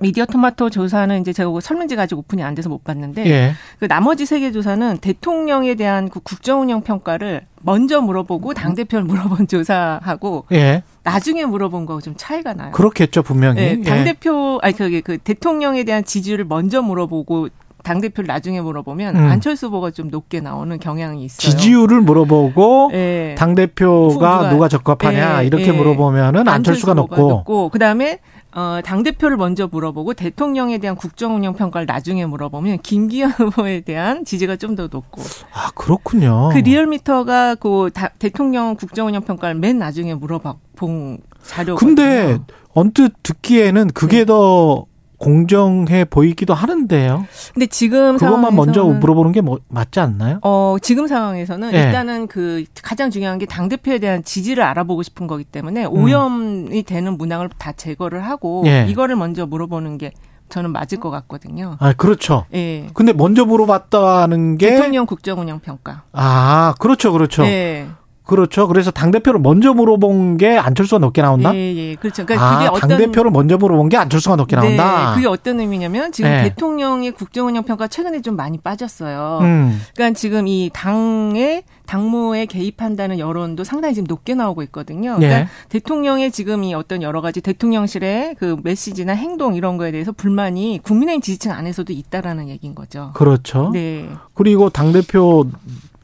미디어 토마토 조사는 이제 제가 설문지 아직 오픈이 안 돼서 못 봤는데 예. 그 나머지 세 개 조사는 대통령에 대한 그 국정 운영 평가를 먼저 물어보고 당 대표를 물어본 조사하고 예. 나중에 물어본 거하고 좀 차이가 나요. 그렇겠죠 분명히. 네, 당 대표 아니 그게 그 대통령에 대한 지지를 먼저 물어보고 당 대표를 나중에 물어보면 음. 안철수 후보가 좀 높게 나오는 경향이 있어요. 지지율을 물어보고 네. 당 대표가 누가, 적합하냐 네. 이렇게 네. 물어보면은 안철수가 높고, 높고 그다음에 어, 당대표를 먼저 물어보고 대통령에 대한 국정 운영 평가를 나중에 물어보면 김기현 <laughs> 후보에 대한 지지가 좀 더 높고. 아, 그렇군요. 그 리얼미터가 그 다, 대통령 국정 운영 평가를 맨 나중에 물어본 자료가 근데 언뜻 듣기에는 그게 네. 더 공정해 보이기도 하는데요. 근데 지금 그것만 먼저 물어보는 게 뭐, 맞지 않나요? 어, 지금 상황에서는 네. 일단은 그 가장 중요한 게 당 대표에 대한 지지를 알아보고 싶은 거기 때문에 음. 오염이 되는 문항을 다 제거를 하고 네. 이거를 먼저 물어보는 게 저는 맞을 것 같거든요. 아, 그렇죠. 예. 근데 먼저 물어봤다는 게 대통령 국정운영 평가. 아, 그렇죠, 그렇죠. 예. 그렇죠. 그래서 당 대표를 먼저 물어본 게 안철수가 높게 나온다. 예, 예. 그렇죠. 그러니까 아, 그게 어떤 당 대표를 먼저 물어본 게 안철수가 높게 네, 나온다. 그게 어떤 의미냐면 지금 네. 대통령의 국정운영 평가 최근에 좀 많이 빠졌어요. 음. 그러니까 지금 이 당의 당무에 개입한다는 여론도 상당히 지금 높게 나오고 있거든요. 그러니까 네. 대통령의 지금 이 어떤 여러 가지 대통령실의 그 메시지나 행동 이런 거에 대해서 불만이 국민의힘 지지층 안에서도 있다라는 얘기인 거죠. 그렇죠. 네. 그리고 당 대표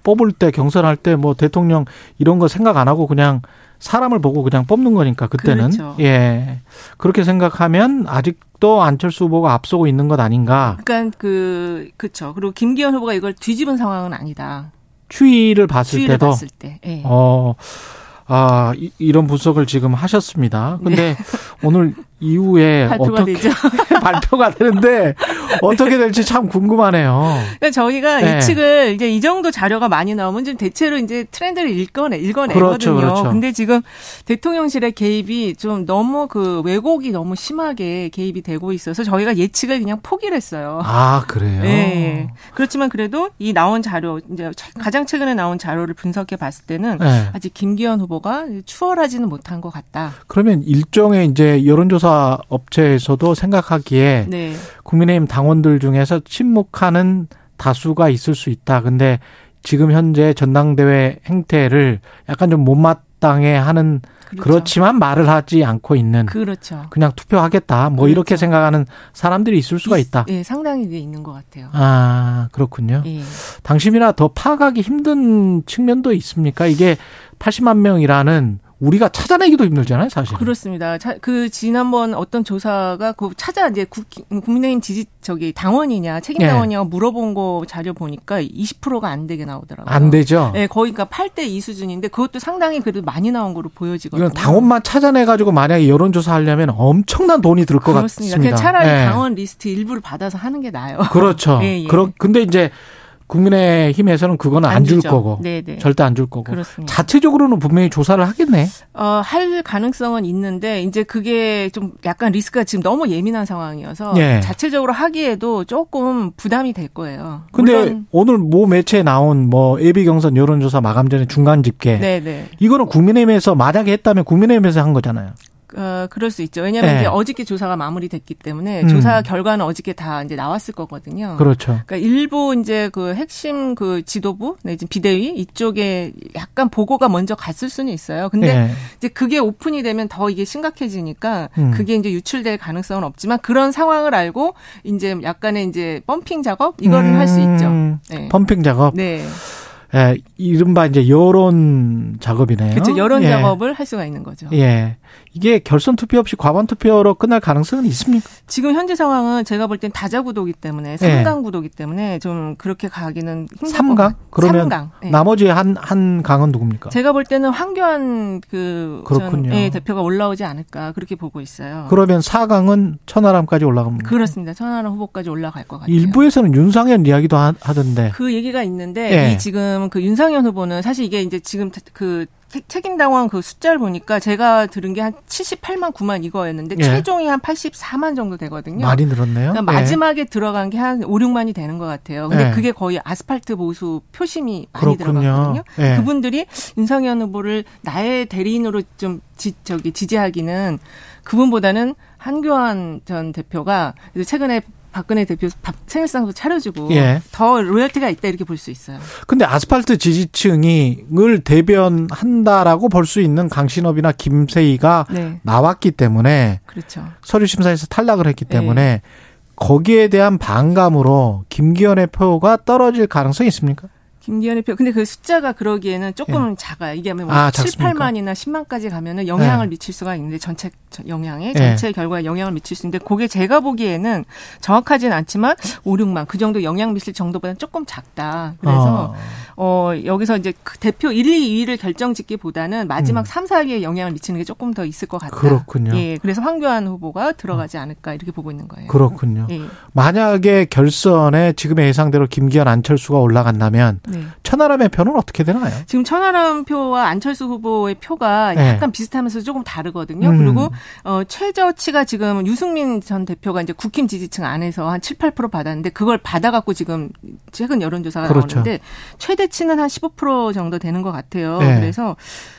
뽑을 때 경선할 때 뭐 대통령 이런 거 생각 안 하고 그냥 사람을 보고 그냥 뽑는 거니까 그때는 그렇죠. 예 그렇게 생각하면 아직도 안철수 후보가 앞서고 있는 것 아닌가? 그러니까 그 그렇죠. 그리고 김기현 후보가 이걸 뒤집은 상황은 아니다. 추이를 봤을 추이를 때도 봤을 때. 예. 어. 아, 이, 런 분석을 지금 하셨습니다. 근데 네. 오늘 이후에 발표가 어떻게 되죠. <laughs> 발표가 되는데 어떻게 될지 참 궁금하네요. 그러니까 저희가 네. 예측을 이제 이 정도 자료가 많이 나오면 좀 대체로 이제 트렌드를 읽거내 읽어내거든요. 그렇죠, 그렇죠. 근데 지금 대통령실의 개입이 좀 너무 그 왜곡이 너무 심하게 개입이 되고 있어서 저희가 예측을 그냥 포기를 했어요. 아 그래요? 네. 그렇지만 그래도 이 나온 자료 이제 가장 최근에 나온 자료를 분석해 봤을 때는 네. 아직 김기현 후보가 추월하지는 못한 것 같다. 그러면 일종의 이제 여론조사 조사 업체에서도 생각하기에 네. 국민의힘 당원들 중에서 침묵하는 다수가 있을 수 있다. 근데 지금 현재 전당대회 행태를 약간 좀 못마땅해 하는 그렇죠. 그렇지만 말을 하지 않고 있는 그렇죠. 그냥 투표하겠다. 뭐 그렇죠. 이렇게 생각하는 사람들이 있을 수가 있다. 예, 상당히 있는 것 같아요. 아, 그렇군요. 예. 당심이나 더 파악하기 힘든 측면도 있습니까? 이게 80만 명이라는 우리가 찾아내기도 힘들잖아요, 사실. 그렇습니다. 그 지난번 어떤 조사가 그 찾아 이제 국, 민의힘 지지 저기 당원이냐 책임 네. 당원이냐 네. 물어본 거 자료 보니까 20%가 안 되게 나오더라고요. 안 되죠. 네, 거의 그러니까 8대 2 수준인데 그것도 상당히 그래도 많이 나온 거로 보여지거든요. 당원만 찾아내 가지고 만약에 여론 조사 하려면 엄청난 돈이 들 것 같습니다. 그냥 차라리 네. 당원 리스트 일부를 받아서 하는 게 나아요. 그렇죠. <laughs> 예, 예. 그렇 근데 이제 국민의힘에서는 그거는 안 줄 거고 네네. 절대 안 줄 거고 그렇습니다. 자체적으로는 분명히 조사를 하겠네. 어, 할 가능성은 있는데 이제 그게 좀 약간 리스크가 지금 너무 예민한 상황이어서 네. 자체적으로 하기에도 조금 부담이 될 거예요. 근데 오늘 모 매체에 나온 뭐 예비 경선 여론조사 마감 전에 중간 집계 네네. 이거는 국민의힘에서 만약에 했다면 국민의힘에서 한 거잖아요. 어, 그럴 수 있죠. 왜냐하면 네. 이제 어저께 조사가 마무리됐기 때문에 음. 조사 결과는 어저께 다 이제 나왔을 거거든요. 그렇죠. 그러니까 일부 이제 그 핵심 그 지도부 내지 비대위 이쪽에 약간 보고가 먼저 갔을 수는 있어요. 근데 네. 이제 그게 오픈이 되면 더 이게 심각해지니까 음. 그게 이제 유출될 가능성은 없지만 그런 상황을 알고 이제 약간의 이제 펌핑 작업 이거는 음. 할수 있죠. 네. 펌핑 작업. 네. 예, 이른바 이제 여론 작업이네요. 그렇죠. 여론 예. 작업을 할 수가 있는 거죠. 예. 이게 결선 투표 없이 과반 투표로 끝날 가능성은 있습니까? 지금 현재 상황은 제가 볼 땐 다자구도기 때문에 3강 구도기 때문에 좀 그렇게 가기는 힘들 3강? 그러면 3강. 네. 나머지 한, 한 강은 누굽니까? 제가 볼 때는 황교안 그 전, 예, 대표가 올라오지 않을까 그렇게 보고 있어요. 그러면 4강은 천하람까지 올라갑니다. 그렇습니다. 천하람 후보까지 올라갈 것 같아요. 일부에서는 윤상현 이야기도 하 던데. 그 얘기가 있는데 예. 이 지금 그 윤상현 후보는 사실 이게 이제 지금 그 책임당원 그 숫자를 보니까 제가 들은 게 한 78만 9만 이거였는데 예. 최종이 한 84만 정도 되거든요. 많이 늘었네요. 그러니까 마지막에 예. 들어간 게 한 5, 6만이 되는 것 같아요. 근데 예. 그게 거의 아스팔트 보수 표심이 많이 그렇군요. 들어갔거든요. 예. 그분들이 윤상현 후보를 나의 대리인으로 좀 지, 저기 지지하기는 그분보다는 한교안 전 대표가 최근에 박근혜 대표 생일상도 차려주고 예. 더 로열티가 있다 이렇게 볼 수 있어요. 근데 아스팔트 지지층이을 대변한다라고 볼 수 있는 강신업이나 김세희가 네. 나왔기 때문에 그렇죠. 서류 심사에서 탈락을 했기 때문에 네. 거기에 대한 반감으로 김기현의 표가 떨어질 가능성이 있습니까? 김기현의 표. 근데 그 숫자가 그러기에는 조금 예. 작아요. 이게 뭐 아, 7, 8만이나 10만까지 가면은 영향을 예. 미칠 수가 있는데 전체 영향에 예. 전체 예. 결과에 영향을 미칠 수 있는데 그게 제가 보기에는 정확하진 않지만 5, 6만 그 정도 영향 미칠 정도보다는 조금 작다. 그래서 어, 어 여기서 이제 그 대표 1, 2, 2위를 결정짓기보다는 마지막 음. 3, 4위에 영향을 미치는 게 조금 더 있을 것 같다. 그렇군요. 예. 그래서 황교안 후보가 들어가지 않을까 이렇게 보고 있는 거예요. 그렇군요. 예. 만약에 결선에 지금의 예상대로 김기현 안철수가 올라간다면 네. 네. 천하람의 표는 어떻게 되나요? 지금 천하람 표와 안철수 후보의 표가 네. 약간 비슷하면서 조금 다르거든요. 음. 그리고 어 최저치가 지금 유승민 전 대표가 이제 국힘 지지층 안에서 한 7, 8% 받았는데 그걸 받아갖고 지금 최근 여론조사가 그렇죠. 나오는데 최대치는 한 15% 정도 되는 것 같아요. 네. 그래서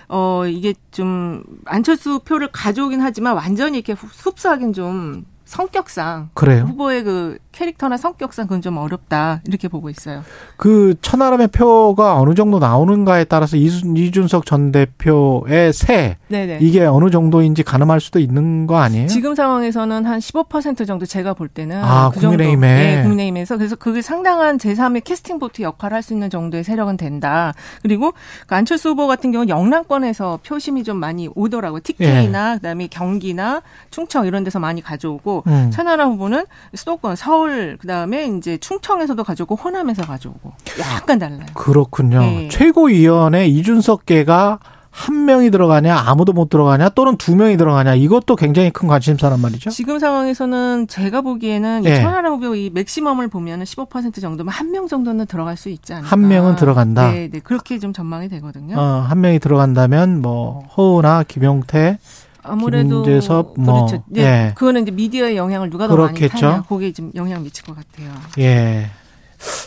어 이게 좀 안철수 표를 가져오긴 하지만 완전히 이렇게 흡수하긴 좀 성격상 그래요? 후보의 그 캐릭터나 성격상 그건 좀 어렵다 이렇게 보고 있어요. 그 천하람의 표가 어느 정도 나오는가에 따라서 이준석 전 대표의 세 네네. 이게 어느 정도인지 가늠할 수도 있는 거 아니에요? 지금 상황에서는 한 15% 정도 제가 볼 때는 아, 그 국민의힘에 정도, 네, 국민의힘에서 그래서 그게 상당한 제3의 캐스팅 보트 역할을 할 수 있는 정도의 세력은 된다. 그리고 그 안철수 후보 같은 경우는 영남권에서 표심이 좀 많이 오더라고요. TK나 예. 그다음에 경기나 충청 이런 데서 많이 가져오고 음. 천하람 후보는 수도권 서울 그다음에 이제 충청에서도 가져오고 호남에서 가져오고 약간 달라요. 그렇군요. 네. 최고위원회 이준석계가 한 명이 들어가냐 아무도 못 들어가냐 또는 두 명이 들어가냐 이것도 굉장히 큰 관심사란 말이죠. 지금 상황에서는 제가 보기에는 네. 이 천하람 후보 이 맥시멈을 보면은 15% 정도면 한 명 정도는 들어갈 수 있지 않을까. 한 명은 들어간다. 네, 네 그렇게 좀 전망이 되거든요. 어, 한 명이 들어간다면 뭐 허우나 김용태 아무래도 김재섭 뭐 그렇죠. 네, 예. 그거는 이제 미디어의 영향을 누가 더 그렇겠죠? 많이 타냐. 그게 좀 영향 미칠 것 같아요. 예.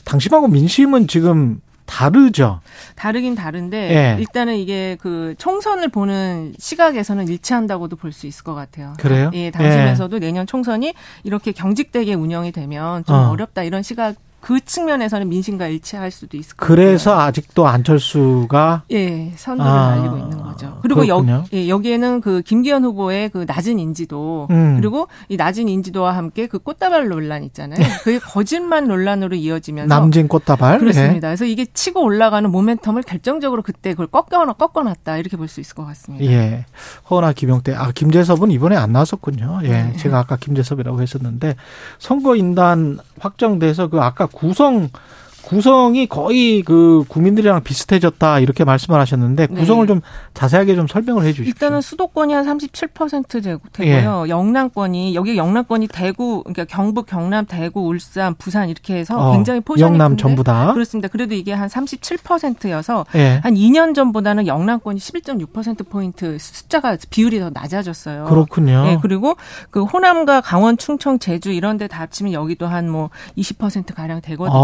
당심하고 민심은 지금 다르죠. 다르긴 다른데 예. 일단은 이게 그 총선을 보는 시각에서는 일치한다고도 볼 수 있을 것 같아요. 그래요? 예, 당심에서도 예. 내년 총선이 이렇게 경직되게 운영이 되면 좀 어. 렵다 이런 시각 그 측면에서는 민심과 일치할 수도 있을 것 그래서 같아요. 아직도 안철수가 예 선두를 아, 달리고 있는 거죠. 그리고 여, 예, 여기에는 그 김기현 후보의 그 낮은 인지도 음. 그리고 이 낮은 인지도와 함께 그 꽃다발 논란 있잖아요. 그게 거짓말 논란으로 이어지면서 남진 꽃다발 그렇습니다. 네. 그래서 이게 치고 올라가는 모멘텀을 결정적으로 그때 그걸 꺾여나 꺾어놨다 이렇게 볼 수 있을 것 같습니다. 예, 허나 김용태 아 김재섭은 이번에 안 나왔었군요. 예, 네. 제가 아까 김재섭이라고 했었는데 선거 인단 확정돼서 그 아까 구성 구성이 거의 그 국민들이랑 비슷해졌다 이렇게 말씀을 하셨는데 네. 구성을 네. 좀 자세하게 좀 설명을 해 주십시오. 일단은 수도권이 한 37% 되고요. 예. 영남권이 여기 영남권이 대구 그러니까 경북, 경남, 대구, 울산, 부산 이렇게 해서 어, 굉장히 포션이 영남 큰데, 전부 다 그렇습니다. 그래도 이게 한 37%여서 예. 한 2년 전보다는 영남권이 11.6% 포인트 숫자가 비율이 더 낮아졌어요. 그렇군요. 예, 그리고 그 호남과 강원, 충청, 제주 이런 데 다 합치면 여기도 한 뭐 20% 가량 되거든요.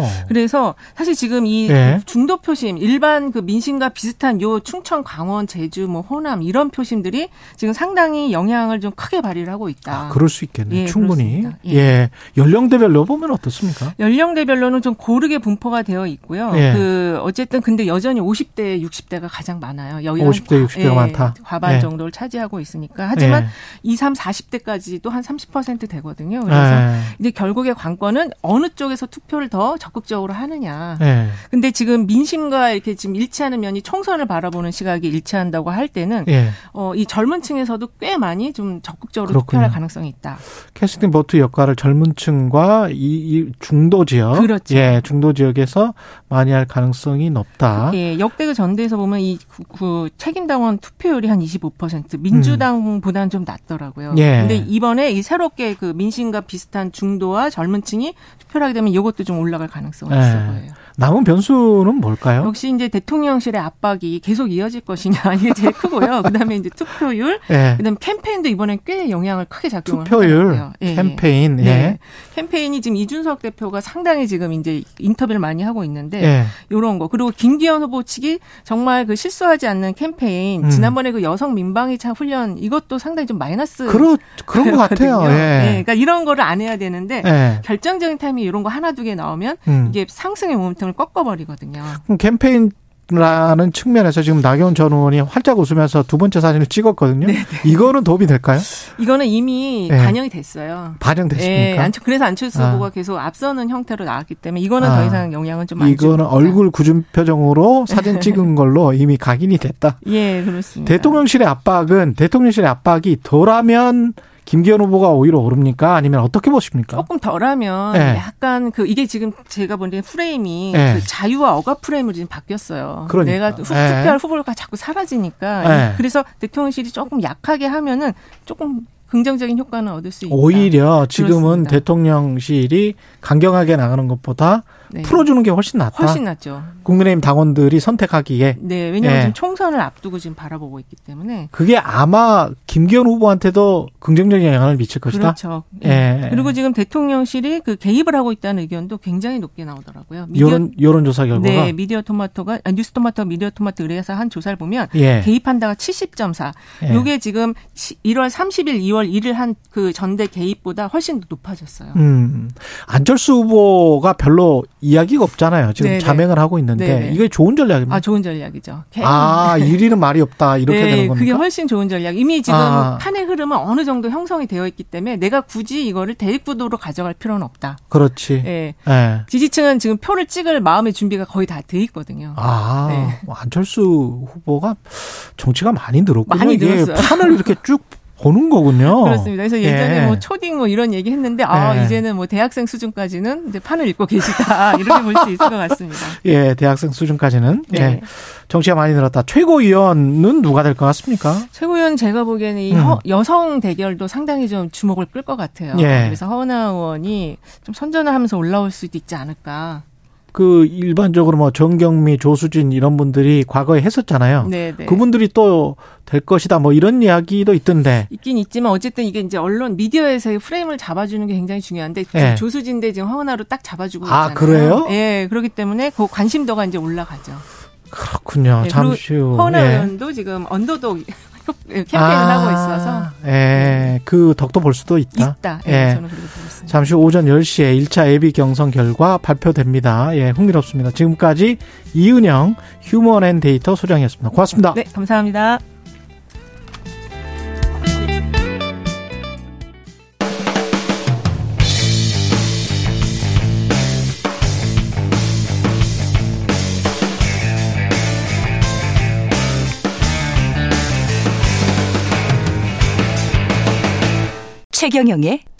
아. 그래서 사실 지금 이 네. 중도 표심 일반 그 민심과 비슷한 요 충청, 강원, 제주, 뭐 호남 이런 표심들이 지금 상당히 영향을 좀 크게 발휘를 하고 있다. 아, 그럴 수 있겠네. 예, 충분히. 예. 예. 연령대별로 보면 어떻습니까? 연령대별로는 좀 고르게 분포가 되어 있고요. 예. 그 어쨌든 근데 여전히 50대, 60대가 가장 많아요. 여기 50대, 60대가 예, 많다. 과반 예. 정도를 차지하고 있으니까. 하지만 예. 2, 3, 40대까지도 한 30% 되거든요. 그래서 이제 결국에 관건은 어느 쪽에서 투표를 더 적극적으로 적극적으로 하느냐. 네. 근데 지금 민심과 이렇게 지금 일치하는 면이 총선을 바라보는 시각이 일치한다고 할 때는 네. 어, 이 젊은 층에서도 꽤 많이 좀 적극적으로 그렇군요. 투표할 가능성이 있다. 캐스팅 보트 역할을 젊은 층과 이, 이 중도 지역, 그렇죠. 예, 중도 지역에서 많이 할 가능성이 높다. 예, 역대 그 전대에서 보면 이 그, 그 책임 당원 투표율이 한 25%, 민주당보다는 음. 좀 낮더라고요. 예. 근데 이번에 이 새롭게 그 민심과 비슷한 중도와 젊은 층이 투표를 하게 되면 이것도 좀 올라갈 가능성 이 예. 있어 보여요. 남은 변수는 뭘까요? 역시 이제 대통령실의 압박이 계속 이어질 것이냐 <laughs> 이게 제일 크고요. 그다음에 이제 투표율, 네. 그다음에 캠페인도 이번에 꽤 영향을 크게 작용을 투표율, 예. 캠페인, 예. 네. 캠페인이 지금 이준석 대표가 상당히 지금 이제 인터뷰를 많이 하고 있는데 예. 이런 거 그리고 김기현 후보 측이 정말 그 실수하지 않는 캠페인 음. 지난번에 그 여성 민방위 차 훈련 이것도 상당히 좀 마이너스 그런 그런 것 같아요. 예. 네, 그러니까 이런 거를 안 해야 되는데 예. 결정적인 타이밍 이런 거 하나 두 개 나오면 음. 이게 상승의 모멘텀을 꺾어버리거든요. 캠페인 라는 측면에서 지금 나경원 전 의원이 활짝 웃으면서 두 번째 사진을 찍었거든요. 네네. 네. 이거는 도움이 될까요? 이거는 이미 네. 반영이 됐어요. 반영됐습니까? 네. 그래서 안철수 아. 후보가 계속 앞서는 형태로 나왔기 때문에 이거는 아. 더 이상 영향은 좀 많이 이거는 얼굴 굳은 표정으로 사진 찍은 <laughs> 걸로 이미 각인이 됐다. 예, 그렇습니다. 대통령실의 압박은 대통령실의 압박이 덜하면 김기현 후보가 오히려 오릅니까? 아니면 어떻게 보십니까? 조금 덜하면 네. 약간 그 이게 지금 제가 보기엔 프레임이 네. 그 자유와 억압 프레임으로 지금 바뀌었어요. 그러니까. 내가 후, 네. 투표할 후보가 자꾸 사라지니까 네. 그래서 대통령실이 조금 약하게 하면은 조금 긍정적인 효과는 얻을 수 있다. 오히려 지금은 그렇습니다. 대통령실이 강경하게 나가는 것보다 네. 풀어주는 게 훨씬 낫다. 훨씬 낫죠. 국민의힘 당원들이 선택하기에. 네, 왜냐하면 예. 지금 총선을 앞두고 지금 바라보고 있기 때문에. 그게 아마 김기현 후보한테도 긍정적인 영향을 미칠 것이다. 그렇죠. 예. 그리고 지금 대통령실이 그 개입을 하고 있다는 의견도 굉장히 높게 나오더라고요. 미디어, 여론 여론조사 결과가. 네, 미디어 토마토가 아, 뉴스 토마토, 미디어 토마토 의뢰해서 한 조사를 보면 예. 개입한다가 70.4. 예. 요게 지금 1월 30일, 2월 1일 한 그 전대 개입보다 훨씬 더 높아졌어요. 음. 안철수 후보가 별로 이야기가 없잖아요. 지금 네네. 자맹을 하고 있는데 네네. 이게 좋은 전략입니다. 아 좋은 전략이죠. 아 1위는 말이 없다 이렇게 네, 되는 겁니까? 그게 훨씬 좋은 전략. 이미 지금 아. 판의 흐름은 어느 정도 형성이 되어 있기 때문에 내가 굳이 이거를 대립구도로 가져갈 필요는 없다. 그렇지. 네. 네. 지지층은 지금 표를 찍을 마음의 준비가 거의 다 돼 있거든요. 아 네. 안철수 후보가 정치가 많이 늘었군요. 많이 늘었어요. 판을 이렇게 쭉 보는 거군요. 그렇습니다. 그래서 예전에 예. 뭐 초딩 뭐 이런 얘기 했는데 아 예. 이제는 뭐 대학생 수준까지는 이제 판을 읽고 계시다 <laughs> 이렇게 볼 수 있을 것 같습니다. 예, 대학생 수준까지는 네. 예. 정치가 많이 늘었다. 최고위원은 누가 될 것 같습니까? 최고위원 제가 보기에는 이 음. 여성 대결도 상당히 좀 주목을 끌 것 같아요. 예. 그래서 허은하 의원이 좀 선전을 하면서 올라올 수도 있지 않을까. 그 일반적으로 뭐 정경미, 조수진 이런 분들이 과거에 했었잖아요. 네네. 네. 그분들이 또 될 것이다 뭐 이런 이야기도 있던데. 있긴 있지만 어쨌든 이게 이제 언론 미디어에서의 프레임을 잡아주는 게 굉장히 중요한데 네. 조수진 대 지금 허은하로 딱 잡아주고 아, 있잖아요. 아 그래요? 예, 네, 그렇기 때문에 그 관심도가 이제 올라가죠. 그렇군요. 네, 잠시 후. 허은아 예. 의원도 지금 언더독 <laughs> 캠페인을 아, 하고 있어서. 예, 그 덕도 볼 수도 있다. 있다. 예, 예. 저는 그렇게. 잠시 오전 10시에 1차 예비 경선 결과 발표됩니다. 예, 흥미롭습니다. 지금까지 이은영 휴먼 앤 데이터 소장이었습니다. 고맙습니다. 네, 감사합니다. 최경영의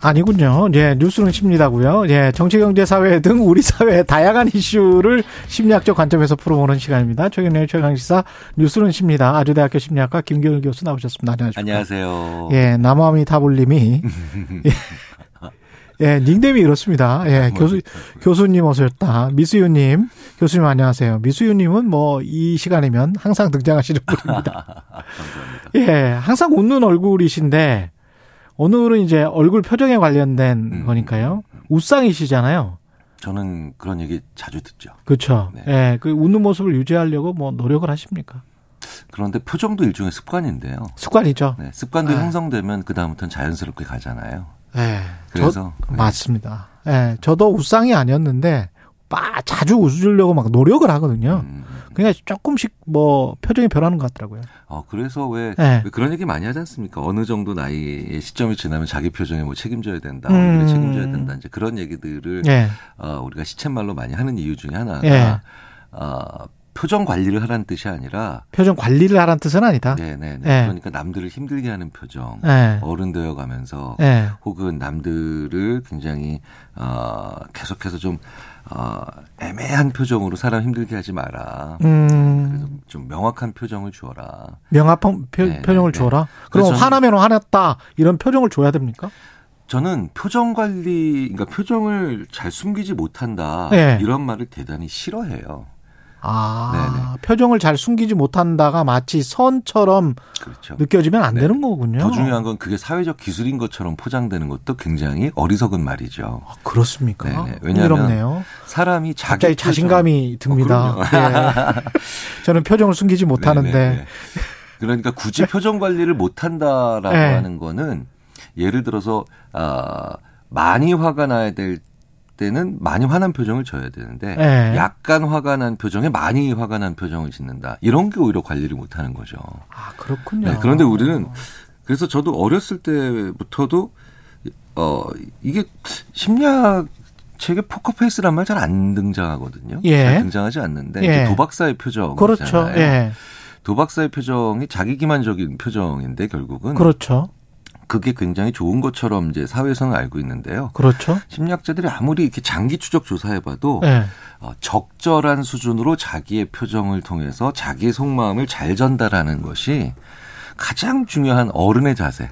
아니군요. 예, 뉴스는 심리다고요. 예, 정치, 경제, 사회 등 우리 사회의 다양한 이슈를 심리학적 관점에서 풀어보는 시간입니다. 최근의 최강시사 뉴스는 심리다. 아주대학교 심리학과 김경일 교수 나오셨습니다. 안녕하십니까. 안녕하세요. 예, 남아미 타블님이 <laughs> 예. 예, 닉네임이 이렇습니다. 예, 교수, 교수님 어서셨다. 미수유님, 교수님 안녕하세요. 미수유님은 뭐, 이 시간이면 항상 등장하시는 분입니다. <laughs> 예, 항상 웃는 얼굴이신데, 오늘은 이제 얼굴 표정에 관련된 음. 거니까요. 웃상이시잖아요. 저는 그런 얘기 자주 듣죠. 그렇죠. 네. 예, 그 웃는 모습을 유지하려고 뭐 노력을 하십니까? 그런데 표정도 일종의 습관인데요. 습관이죠. 네, 습관도 네. 형성되면 그 다음부터는 자연스럽게 가잖아요. 네. 그래서 저, 네. 맞습니다. 예, 네, 저도 우상이 아니었는데 빠 자주 웃으려고 막 노력을 하거든요. 음. 그냥 조금씩 뭐 표정이 변하는 것 같더라고요. 어 그래서 왜, 네. 왜, 그런 얘기 많이 하지 않습니까? 어느 정도 나이의 시점이 지나면 자기 표정에 뭐 책임져야 된다, 음. 책임져야 된다 이제 그런 얘기들을 네. 어, 우리가 시쳇말로 많이 하는 이유 중에 하나가 네. 어, 표정 관리를 하라는 뜻이 아니라 표정 관리를 하라는 뜻은 아니다. 네네. 네. 네. 그러니까 남들을 힘들게 하는 표정, 네. 어른 되어 가면서 네. 혹은 남들을 굉장히 어 계속해서 좀 어, 애매한 표정으로 사람 힘들게 하지 마라. 음. 그래서 좀 명확한 표정을 주어라. 명확한 표, 네, 정을 네. 주어라. 그럼 화나면 화났다 이런 표정을 줘야 됩니까? 저는 표정 관리, 그러니까 표정을 잘 숨기지 못한다 네. 이런 말을 대단히 싫어해요. 아, 네네. 표정을 잘 숨기지 못한다가 마치 선처럼 그렇죠. 느껴지면 안 네. 되는 거군요. 더 중요한 건 그게 사회적 기술인 것처럼 포장되는 것도 굉장히 어리석은 말이죠. 아, 그렇습니까? 네네. 왜냐하면 흥미롭네요. 사람이 자기 표정... 자신감이 듭니다. 어, 네. <laughs> 저는 표정을 숨기지 못하는데. 네네. 그러니까 굳이 네. 표정 관리를 못한다라고 네. 하는 거는 예를 들어서 아 많이 화가 나야 될 때는 많이 화난 표정을 져야 되는데 네. 약간 화가 난 표정에 많이 화가 난 표정을 짓는다. 이런 게 오히려 관리를 못 하는 거죠. 아, 그렇군요. 네, 그런데 우리는 그래서 저도 어렸을 때부터도 어 이게 심리학 책에 포커페이스란 말 잘 안 등장하거든요. 예. 잘 등장하지 않는데 예. 도박사의 표정. 그렇죠. 예. 도박사의 표정이 자기 기만적인 표정인데 결국은 그렇죠. 그게 굉장히 좋은 것처럼 이제 사회에서는 알고 있는데요. 그렇죠. 심리학자들이 아무리 이렇게 장기 추적 조사해봐도 네. 어, 적절한 수준으로 자기의 표정을 통해서 자기의 속마음을 잘 전달하는 것이 가장 중요한 어른의 자세.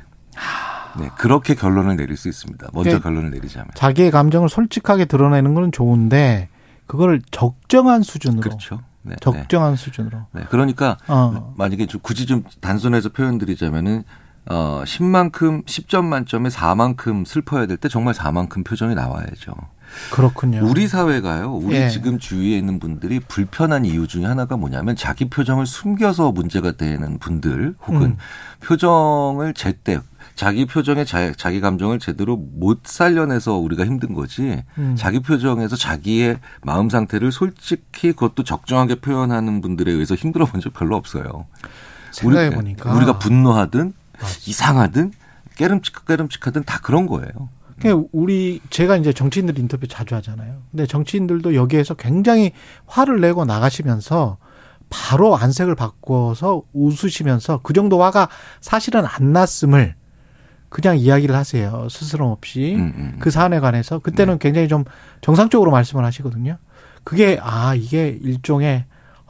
네, 그렇게 결론을 내릴 수 있습니다. 먼저 결론을 내리자면. 자기의 감정을 솔직하게 드러내는 건 좋은데 그걸 적정한 수준으로. 그렇죠. 네, 적정한 네. 수준으로. 네, 그러니까 어. 만약에 굳이 좀 단순해서 표현드리자면은 어, 10만큼, 10점 만점에 4만큼 슬퍼야 될 때 정말 4만큼 표정이 나와야죠. 그렇군요. 우리 사회가요, 우리 예. 지금 주위에 있는 분들이 불편한 이유 중에 하나가 뭐냐면 자기 표정을 숨겨서 문제가 되는 분들 혹은 음. 표정을 제때 자기 표정에 자, 자기 감정을 제대로 못 살려내서 우리가 힘든 거지. 음. 자기 표정에서 자기의 마음 상태를 솔직히 그것도 적정하게 표현하는 분들에 의해서 힘들어 본 적 별로 없어요. 생각해 보니까 우리, 가 분노하든 이상하든 깨름칙 깨름칙하든 다 그런 거예요. 그러니까 우리 제가 이제 정치인들 인터뷰 자주 하잖아요. 근데 정치인들도 여기에서 굉장히 화를 내고 나가시면서 바로 안색을 바꿔서 웃으시면서 그 정도 화가 사실은 안 났음을 그냥 이야기를 하세요. 스스럼 없이 음, 음. 그 사안에 관해서 그때는 네. 굉장히 좀 정상적으로 말씀을 하시거든요. 그게 아 이게 일종의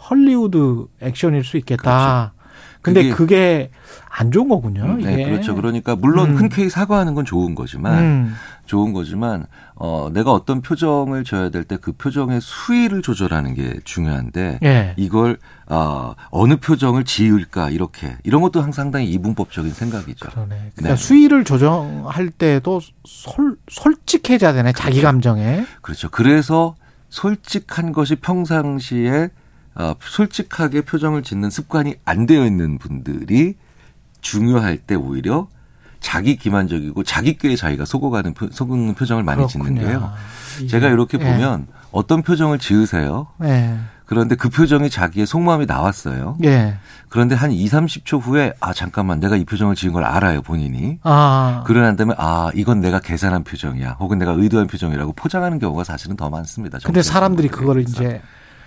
헐리우드 액션일 수 있겠다. 그렇죠. 근데 그게, 그게 안 좋은 거군요. 음, 네, 그렇죠. 그러니까 물론 음. 흔쾌히 사과하는 건 좋은 거지만 음. 좋은 거지만 어 내가 어떤 표정을 줘야 될 때 그 표정의 수위를 조절하는 게 중요한데 예. 이걸 어 어느 표정을 지을까 이렇게 이런 것도 항상 상당히 이분법적인 생각이죠. 그러네. 그러니까 네. 수위를 조정할 때도 솔 솔직해져야 되네. 그렇죠. 자기 감정에. 그렇죠. 그래서 솔직한 것이 평상시에 어, 솔직하게 표정을 짓는 습관이 안 되어 있는 분들이 중요할 때 오히려 자기 기만적이고 자기 꾀에 자기가 속어가는 속는 표정을 많이 그렇군요. 짓는데요. 제가 이렇게 예. 보면 어떤 표정을 지으세요. 예. 그런데 그 표정이 자기의 속마음이 나왔어요. 예. 그런데 한 2, 30초 후에 아 잠깐만 내가 이 표정을 지은 걸 알아요 본인이. 아. 그러고 난 다음에 아 이건 내가 계산한 표정이야. 혹은 내가 의도한 표정이라고 포장하는 경우가 사실은 더 많습니다. 근데 사람들이 그거를 이제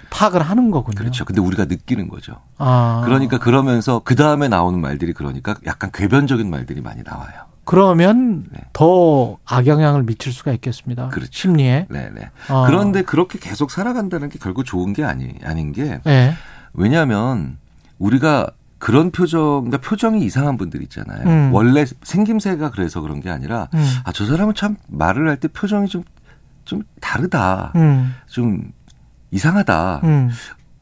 파악을 하는 거군요. 그렇죠. 근데 우리가 느끼는 거죠. 아. 그러니까 그러면서 그 다음에 나오는 말들이 그러니까 약간 궤변적인 말들이 많이 나와요. 그러면 네. 더 악영향을 미칠 수가 있겠습니다. 그렇죠. 심리에. 네네. 네. 아. 그런데 그렇게 계속 살아간다는 게 결국 좋은 게 아니 아닌 게 네. 왜냐하면 우리가 그런 표정, 그러니까 표정이 이상한 분들 있잖아요. 음. 원래 생김새가 그래서 그런 게 아니라 음. 아저 사람은 참 말을 할 때 표정이 좀좀 다르다. 음. 좀 이상하다. 음.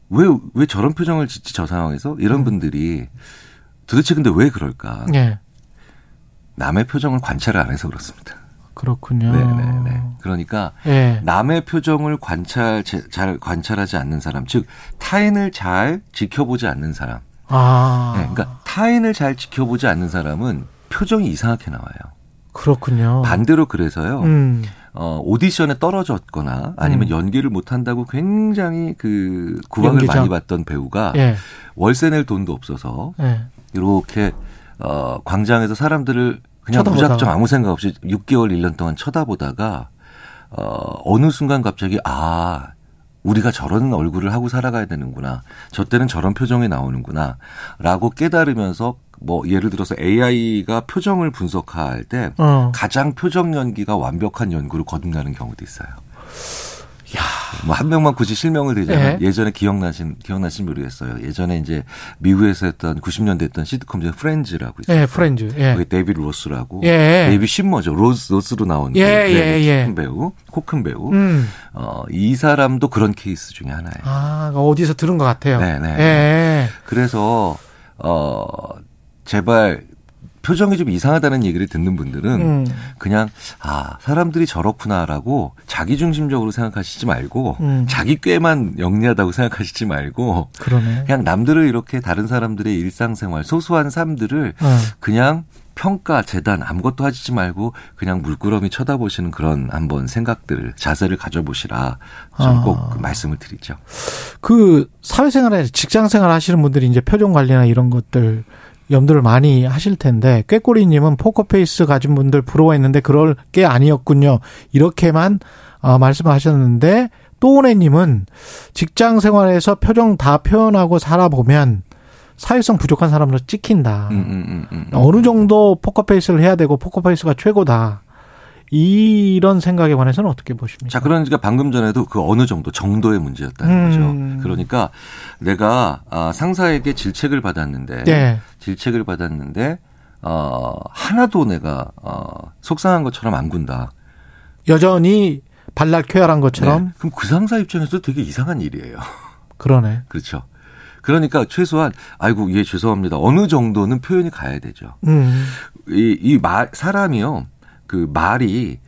왜, 왜 저런 표정을 짓지 저 상황에서? 이런 음. 분들이 도대체 근데 왜 그럴까? 네. 남의 표정을 관찰을 안 해서 그렇습니다. 그렇군요. 네네네. 네, 네. 그러니까 네. 남의 표정을 관찰 잘 관찰하지 않는 사람, 즉 타인을 잘 지켜보지 않는 사람. 아. 네, 그러니까 타인을 잘 지켜보지 않는 사람은 표정이 이상하게 나와요. 그렇군요. 반대로 그래서요. 음. 어, 오디션에 떨어졌거나 아니면 음. 연기를 못한다고 굉장히 그 구박을 연기자. 많이 받던 배우가 예. 월세 낼 돈도 없어서 예. 이렇게 어, 광장에서 사람들을 그냥 쳐다보다가. 무작정 아무 생각 없이 6개월, 1년 동안 쳐다보다가 어, 어느 순간 갑자기 아, 우리가 저런 얼굴을 하고 살아가야 되는구나. 저 때는 저런 표정이 나오는구나. 라고 깨달으면서 뭐 예를 들어서 AI가 표정을 분석할 때 어. 가장 표정 연기가 완벽한 연구를 거듭나는 경우도 있어요. 야, 뭐 한 명만 굳이 실명을 대자면 예. 전에 기억나신 기억나신 모르겠어요. 예전에 이제 미국에서 했던 90년대 했던 시트콤 중에 프렌즈라고 있어요. 예, 프렌즈. 예. 거기 데이비드 로스라고. 예. 데이비드 쉬머죠. 로스 로스로 나온 예, 그 예, 예. 큰 배우, 코 큰 배우. 음. 어, 이 사람도 그런 케이스 중에 하나예요. 아, 어디서 들은 것 같아요. 네, 네. 예. 그래서 어 제발 표정이 좀 이상하다는 얘기를 듣는 분들은 음. 그냥 아 사람들이 저렇구나라고 자기 중심적으로 생각하시지 말고 음. 자기 꾀만 영리하다고 생각하시지 말고 그러네. 그냥 남들을 이렇게 다른 사람들의 일상생활 소소한 삶들을 음. 그냥 평가 재단 아무것도 하시지 말고 그냥 물끄러미 쳐다보시는 그런 한번 생각들 자세를 가져보시라 저는 아. 꼭 말씀을 드리죠. 그 사회생활에 직장생활 하시는 분들이 이제 표정 관리나 이런 것들 염두를 많이 하실 텐데 꾀꼬리님은 포커페이스 가진 분들 부러워했는데 그럴 게 아니었군요. 이렇게만 어, 말씀하셨는데 또오네님은 직장 생활에서 표정 다 표현하고 살아보면 사회성 부족한 사람으로 찍힌다. 음, 음, 음, 음. 어느 정도 포커페이스를 해야 되고 포커페이스가 최고다. 이런 생각에 관해서는 어떻게 보십니까? 자, 그러니까 방금 전에도 그 어느 정도 정도의 문제였다는 음. 거죠. 그러니까 내가 아, 상사에게 질책을 받았는데 네. 질책을 받았는데 어 하나도 내가 어 속상한 것처럼 안 군다. 여전히 발랄 쾌활한 것처럼. 네. 그럼 그 상사 입장에서 되게 이상한 일이에요. <laughs> 그러네. 그렇죠. 그러니까 최소한 아이고 예 죄송합니다. 어느 정도는 표현이 가야 되죠. 음. 이 이 말 사람이요. 그 말이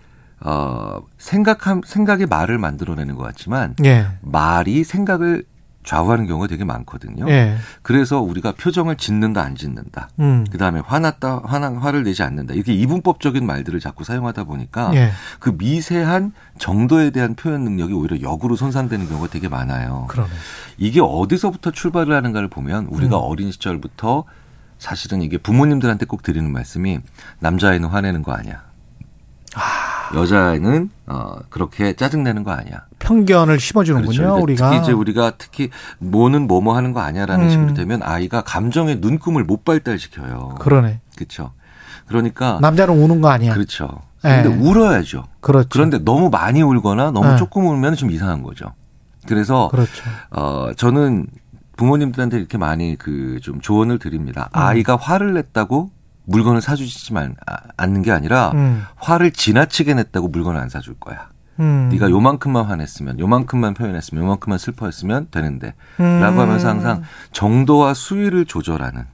어 생각함 생각의 말을 만들어내는 것 같지만 예. 말이 생각을 좌우하는 경우가 되게 많거든요. 예. 그래서 우리가 표정을 짓는다 안 짓는다. 음. 그다음에 화났다 화나 화를 내지 않는다. 이렇게 이분법적인 말들을 자꾸 사용하다 보니까 예. 그 미세한 정도에 대한 표현 능력이 오히려 역으로 손상되는 경우가 되게 많아요. 그러네. 이게 어디서부터 출발을 하는가를 보면 우리가 음. 어린 시절부터 사실은 이게 부모님들한테 꼭 드리는 말씀이 남자아이는 화내는 거 아니야. 아. 여자는 어 그렇게 짜증내는 거 아니야. 편견을 심어주는군요. 그렇죠. 우리가 특히 이제 우리가 특히 뭐는 뭐뭐 하는 거 아니야라는 음. 식으로 되면 아이가 감정의 눈금을 못 발달시켜요. 그러네. 그렇죠. 그러니까 남자는 우는 거 아니야. 그렇죠. 근데 네. 울어야죠. 그렇죠. 그런데 너무 많이 울거나 너무 네. 조금 울면 좀 이상한 거죠. 그래서 그렇죠. 어 저는 부모님들한테 이렇게 많이 그 좀 조언을 드립니다. 음. 아이가 화를 냈다고 물건을 사주지만 않는 게 아니라 음. 화를 지나치게 냈다고 물건을 안 사줄 거야. 음. 네가 요만큼만 화냈으면 요만큼만 표현했으면 요만큼만 슬퍼했으면 되는데 음. 라고 하면서 항상 정도와 수위를 조절하는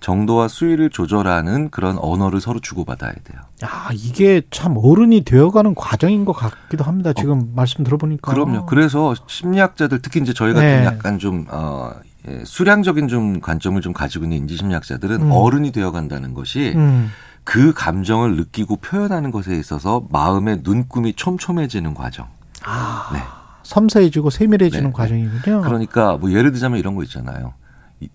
정도와 수위를 조절하는 그런 언어를 서로 주고받아야 돼요. 야, 이게 참 어른이 되어가는 과정인 것 같기도 합니다. 지금 어, 말씀 들어보니까. 그럼요. 그래서 심리학자들 특히 이제 저희 같은 네. 약간 좀, 어, 예, 수량적인 좀 관점을 좀 가지고 있는 인지심리학자들은 음. 어른이 되어 간다는 것이 음. 그 감정을 느끼고 표현하는 것에 있어서 마음의 눈금이 촘촘해지는 과정. 아. 네. 섬세해지고 세밀해지는 네, 네. 과정이군요. 그러니까 뭐 예를 들자면 이런 거 있잖아요.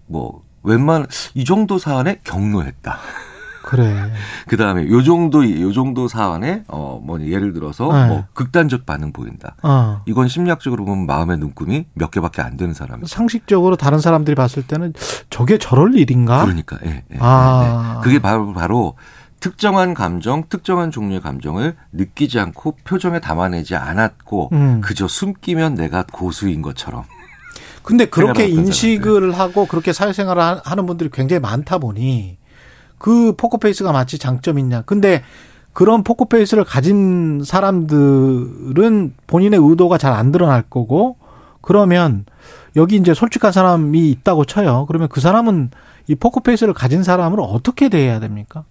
뭐 웬만 이 정도 사안에 경로했다. 그래. 그 다음에 요 정도, 요 정도 사안에, 어, 뭐, 예를 들어서, 네. 뭐, 극단적 반응 보인다. 어. 이건 심리학적으로 보면 마음의 눈금이 몇 개밖에 안 되는 사람이죠. 상식적으로 다른 사람들이 봤을 때는 저게 저럴 일인가? 그러니까, 예. 예 아. 네. 그게 바로, 바로, 특정한 감정, 특정한 종류의 감정을 느끼지 않고 표정에 담아내지 않았고, 음. 그저 숨기면 내가 고수인 것처럼. 근데 그렇게 인식을 하고 그렇게 사회생활을 하는 분들이 굉장히 많다 보니 그 포커페이스가 마치 장점이냐. 근데 그런 포커페이스를 가진 사람들은 본인의 의도가 잘 안 드러날 거고 그러면 여기 이제 솔직한 사람이 있다고 쳐요. 그러면 그 사람은 이 포커페이스를 가진 사람을 어떻게 대해야 됩니까?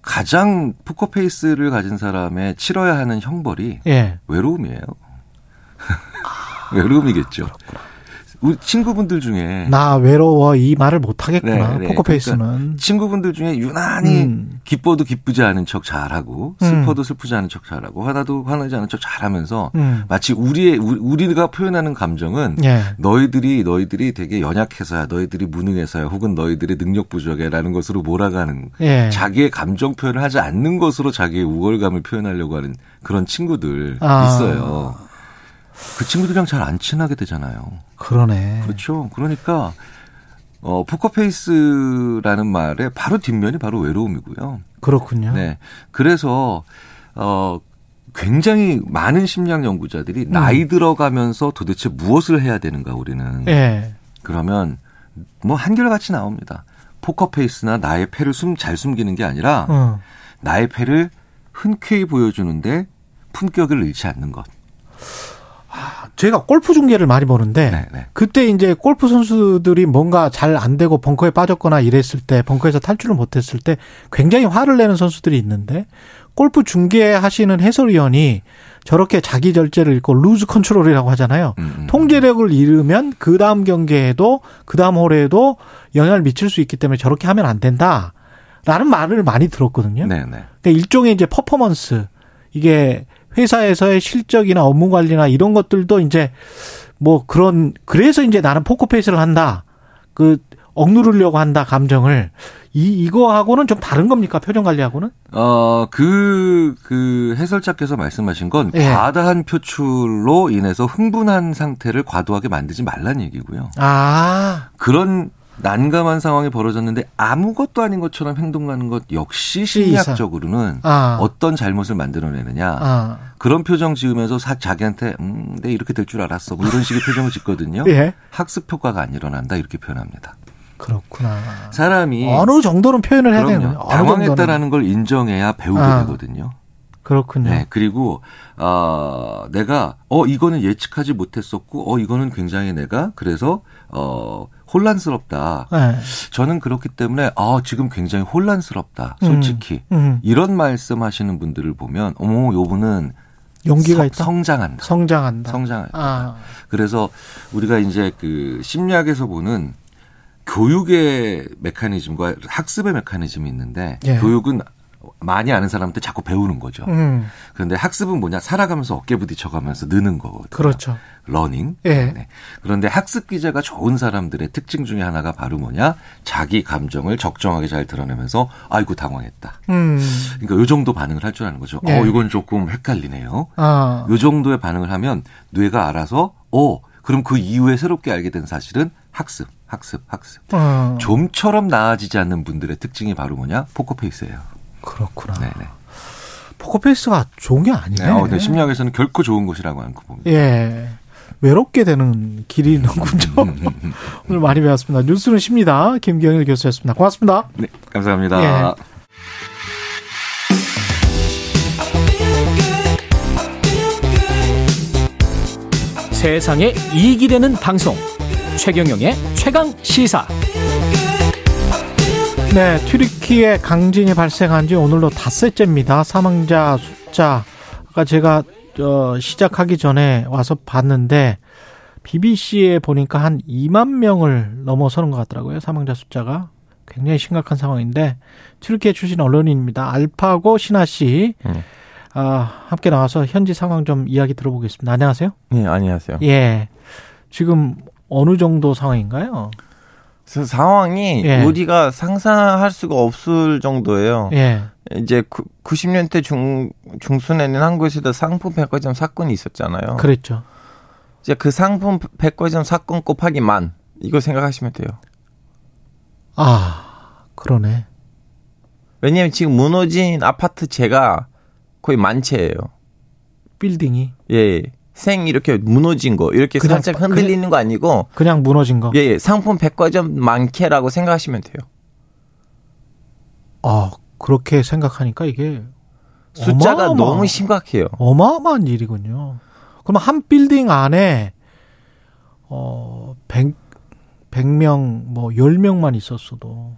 가장 포커페이스를 가진 사람의 치러야 하는 형벌이 예. 외로움이에요. <laughs> 외로움이겠죠. 우리 친구분들 중에 나 외로워 이 말을 못 하겠구나. 네, 네. 포커페이스는 그러니까 친구분들 중에 유난히 음. 기뻐도 기쁘지 않은 척 잘하고 음. 슬퍼도 음. 슬프지 않은 척 잘하고 화나도 화나지 않은 척 잘하면서 음. 마치 우리의 우리가 표현하는 감정은 예. 너희들이 너희들이 되게 연약해서야 너희들이 무능해서야 혹은 너희들의 능력 부족해라는 것으로 몰아가는 예. 자기의 감정 표현을 하지 않는 것으로 자기의 우월감을 표현하려고 하는 그런 친구들 아. 있어요. 그 친구들이랑 잘 안 친하게 되잖아요. 그러네. 그렇죠. 그러니까 어 포커페이스라는 말에 바로 뒷면이 바로 외로움이고요. 그렇군요. 네. 그래서 어 굉장히 많은 심리학 연구자들이 음. 나이 들어가면서 도대체 무엇을 해야 되는가 우리는. 네. 그러면 뭐 한결같이 나옵니다. 포커페이스나 나의 패를 숨 잘 숨기는 게 아니라 어. 나의 패를 흔쾌히 보여주는데 품격을 잃지 않는 것. 제가 골프 중계를 많이 보는데 네네. 네. 그때 이제 골프 선수들이 뭔가 잘 안 되고 벙커에 빠졌거나 이랬을 때 벙커에서 탈출을 못했을 때 굉장히 화를 내는 선수들이 있는데 골프 중계하시는 해설위원이 저렇게 자기 절제를 잃고 루즈 컨트롤이라고 하잖아요. 음, 음. 통제력을 잃으면 그 다음 경기에도 그 다음 홀에도 영향을 미칠 수 있기 때문에 저렇게 하면 안 된다. 라는 말을 많이 들었거든요. 네네. 네. 그러니까 일종의 이제 퍼포먼스 이게 회사에서의 실적이나 업무 관리나 이런 것들도 이제 뭐 그런 그래서 이제 나는 포커페이스를 한다. 그 억누르려고 한다 감정을 이 이거하고는 좀 다른 겁니까 표정 관리하고는? 어그그 그 해설자께서 말씀하신 건 예. 과다한 표출로 인해서 흥분한 상태를 과도하게 만들지 말란 얘기고요. 아 그런 난감한 상황이 벌어졌는데 아무것도 아닌 것처럼 행동하는 것 역시 심리학적으로는 아. 어떤 잘못을 만들어내느냐 아. 그런 표정 지으면서 사, 자기한테 음, 내 이렇게 될 줄 알았어 뭐 이런 식의 표정을 짓거든요. <laughs> 예. 학습 효과가 안 일어난다 이렇게 표현합니다. 그렇구나. 사람이 어느 정도는 표현을 해야 되는 거예요. 당황했다라는 걸 인정해야 배우게 아. 되거든요. 그렇군요. 네, 그리고 어 내가 어 이거는 예측하지 못했었고 어 이거는 굉장히 내가 그래서 어 혼란스럽다. 네. 저는 그렇기 때문에 아 지금 굉장히 혼란스럽다. 솔직히 음, 음. 이런 말씀하시는 분들을 보면 어머 요 분은 용기가 있다. 성장한다. 성장한다. 성장한다. 아. 그래서 우리가 이제 그 심리학에서 보는 교육의 메커니즘과 학습의 메커니즘이 있는데 예. 교육은 많이 아는 사람한테 자꾸 배우는 거죠. 음. 그런데 학습은 뭐냐? 살아가면서 어깨 부딪혀가면서 느는 거거든요. 그렇죠. learning. 예. 네. 그런데 학습 기제가 좋은 사람들의 특징 중에 하나가 바로 뭐냐? 자기 감정을 적정하게 잘 드러내면서 아이고 당황했다. 음. 그러니까 요 정도 반응을 할 줄 아는 거죠. 예. 어, 이건 조금 헷갈리네요. 아. 요 정도의 반응을 하면 뇌가 알아서 어, 그럼 그 이후에 새롭게 알게 된 사실은 학습, 학습, 학습. 어. 좀처럼 나아지지 않는 분들의 특징이 바로 뭐냐? 포커페이스예요. 그렇구나. 네네. 포커페이스가 좋은 게 아니네. 네, 어, 네, 심리학에서는 결코 좋은 것이라고 않고 봅니다. 예. 외롭게 되는 길이 있는군요. <laughs> 오늘 많이 배웠습니다. 뉴스는 쉽니다. 김경일 교수였습니다. 고맙습니다. 네, 감사합니다. 예. 세상에 이익이 되는 방송 최경영의 최강 시사 네, 튀르키의 강진이 발생한 지 오늘로 닷새째입니다. 사망자 숫자가 제가 어, 시작하기 전에 와서 봤는데 BBC에 보니까 한 2만 명을 넘어서는 것 같더라고요. 사망자 숫자가 굉장히 심각한 상황인데 튀르키예 출신 언론인입니다. 알파고 신하 씨 음. 아, 함께 나와서 현지 상황 좀 이야기 들어보겠습니다. 안녕하세요. 네, 안녕하세요. 예, 지금 어느 정도 상황인가요? 그 상황이 예. 우리가 상상할 수가 없을 정도예요. 예. 이제 90년대 중, 중순에는 한국에서도 상품 백화점 사건이 있었잖아요. 그랬죠. 이제 그 상품 백화점 사건 곱하기 만, 이거 생각하시면 돼요. 아, 그러네. 왜냐면 지금 무너진 아파트 제가 거의 만 채예요. 빌딩이? 예. 예. 생 이렇게 무너진 거 이렇게 살짝 흔들리는 그냥, 거 아니고 그냥 무너진 거. 예, 예. 상품 백화점 많게라고 생각하시면 돼요. 아 그렇게 생각하니까 이게 숫자가 어마어마, 너무 심각해요. 어마어마한 일이군요. 그럼 한 빌딩 안에 어 100, 100명 뭐 10명만 있었어도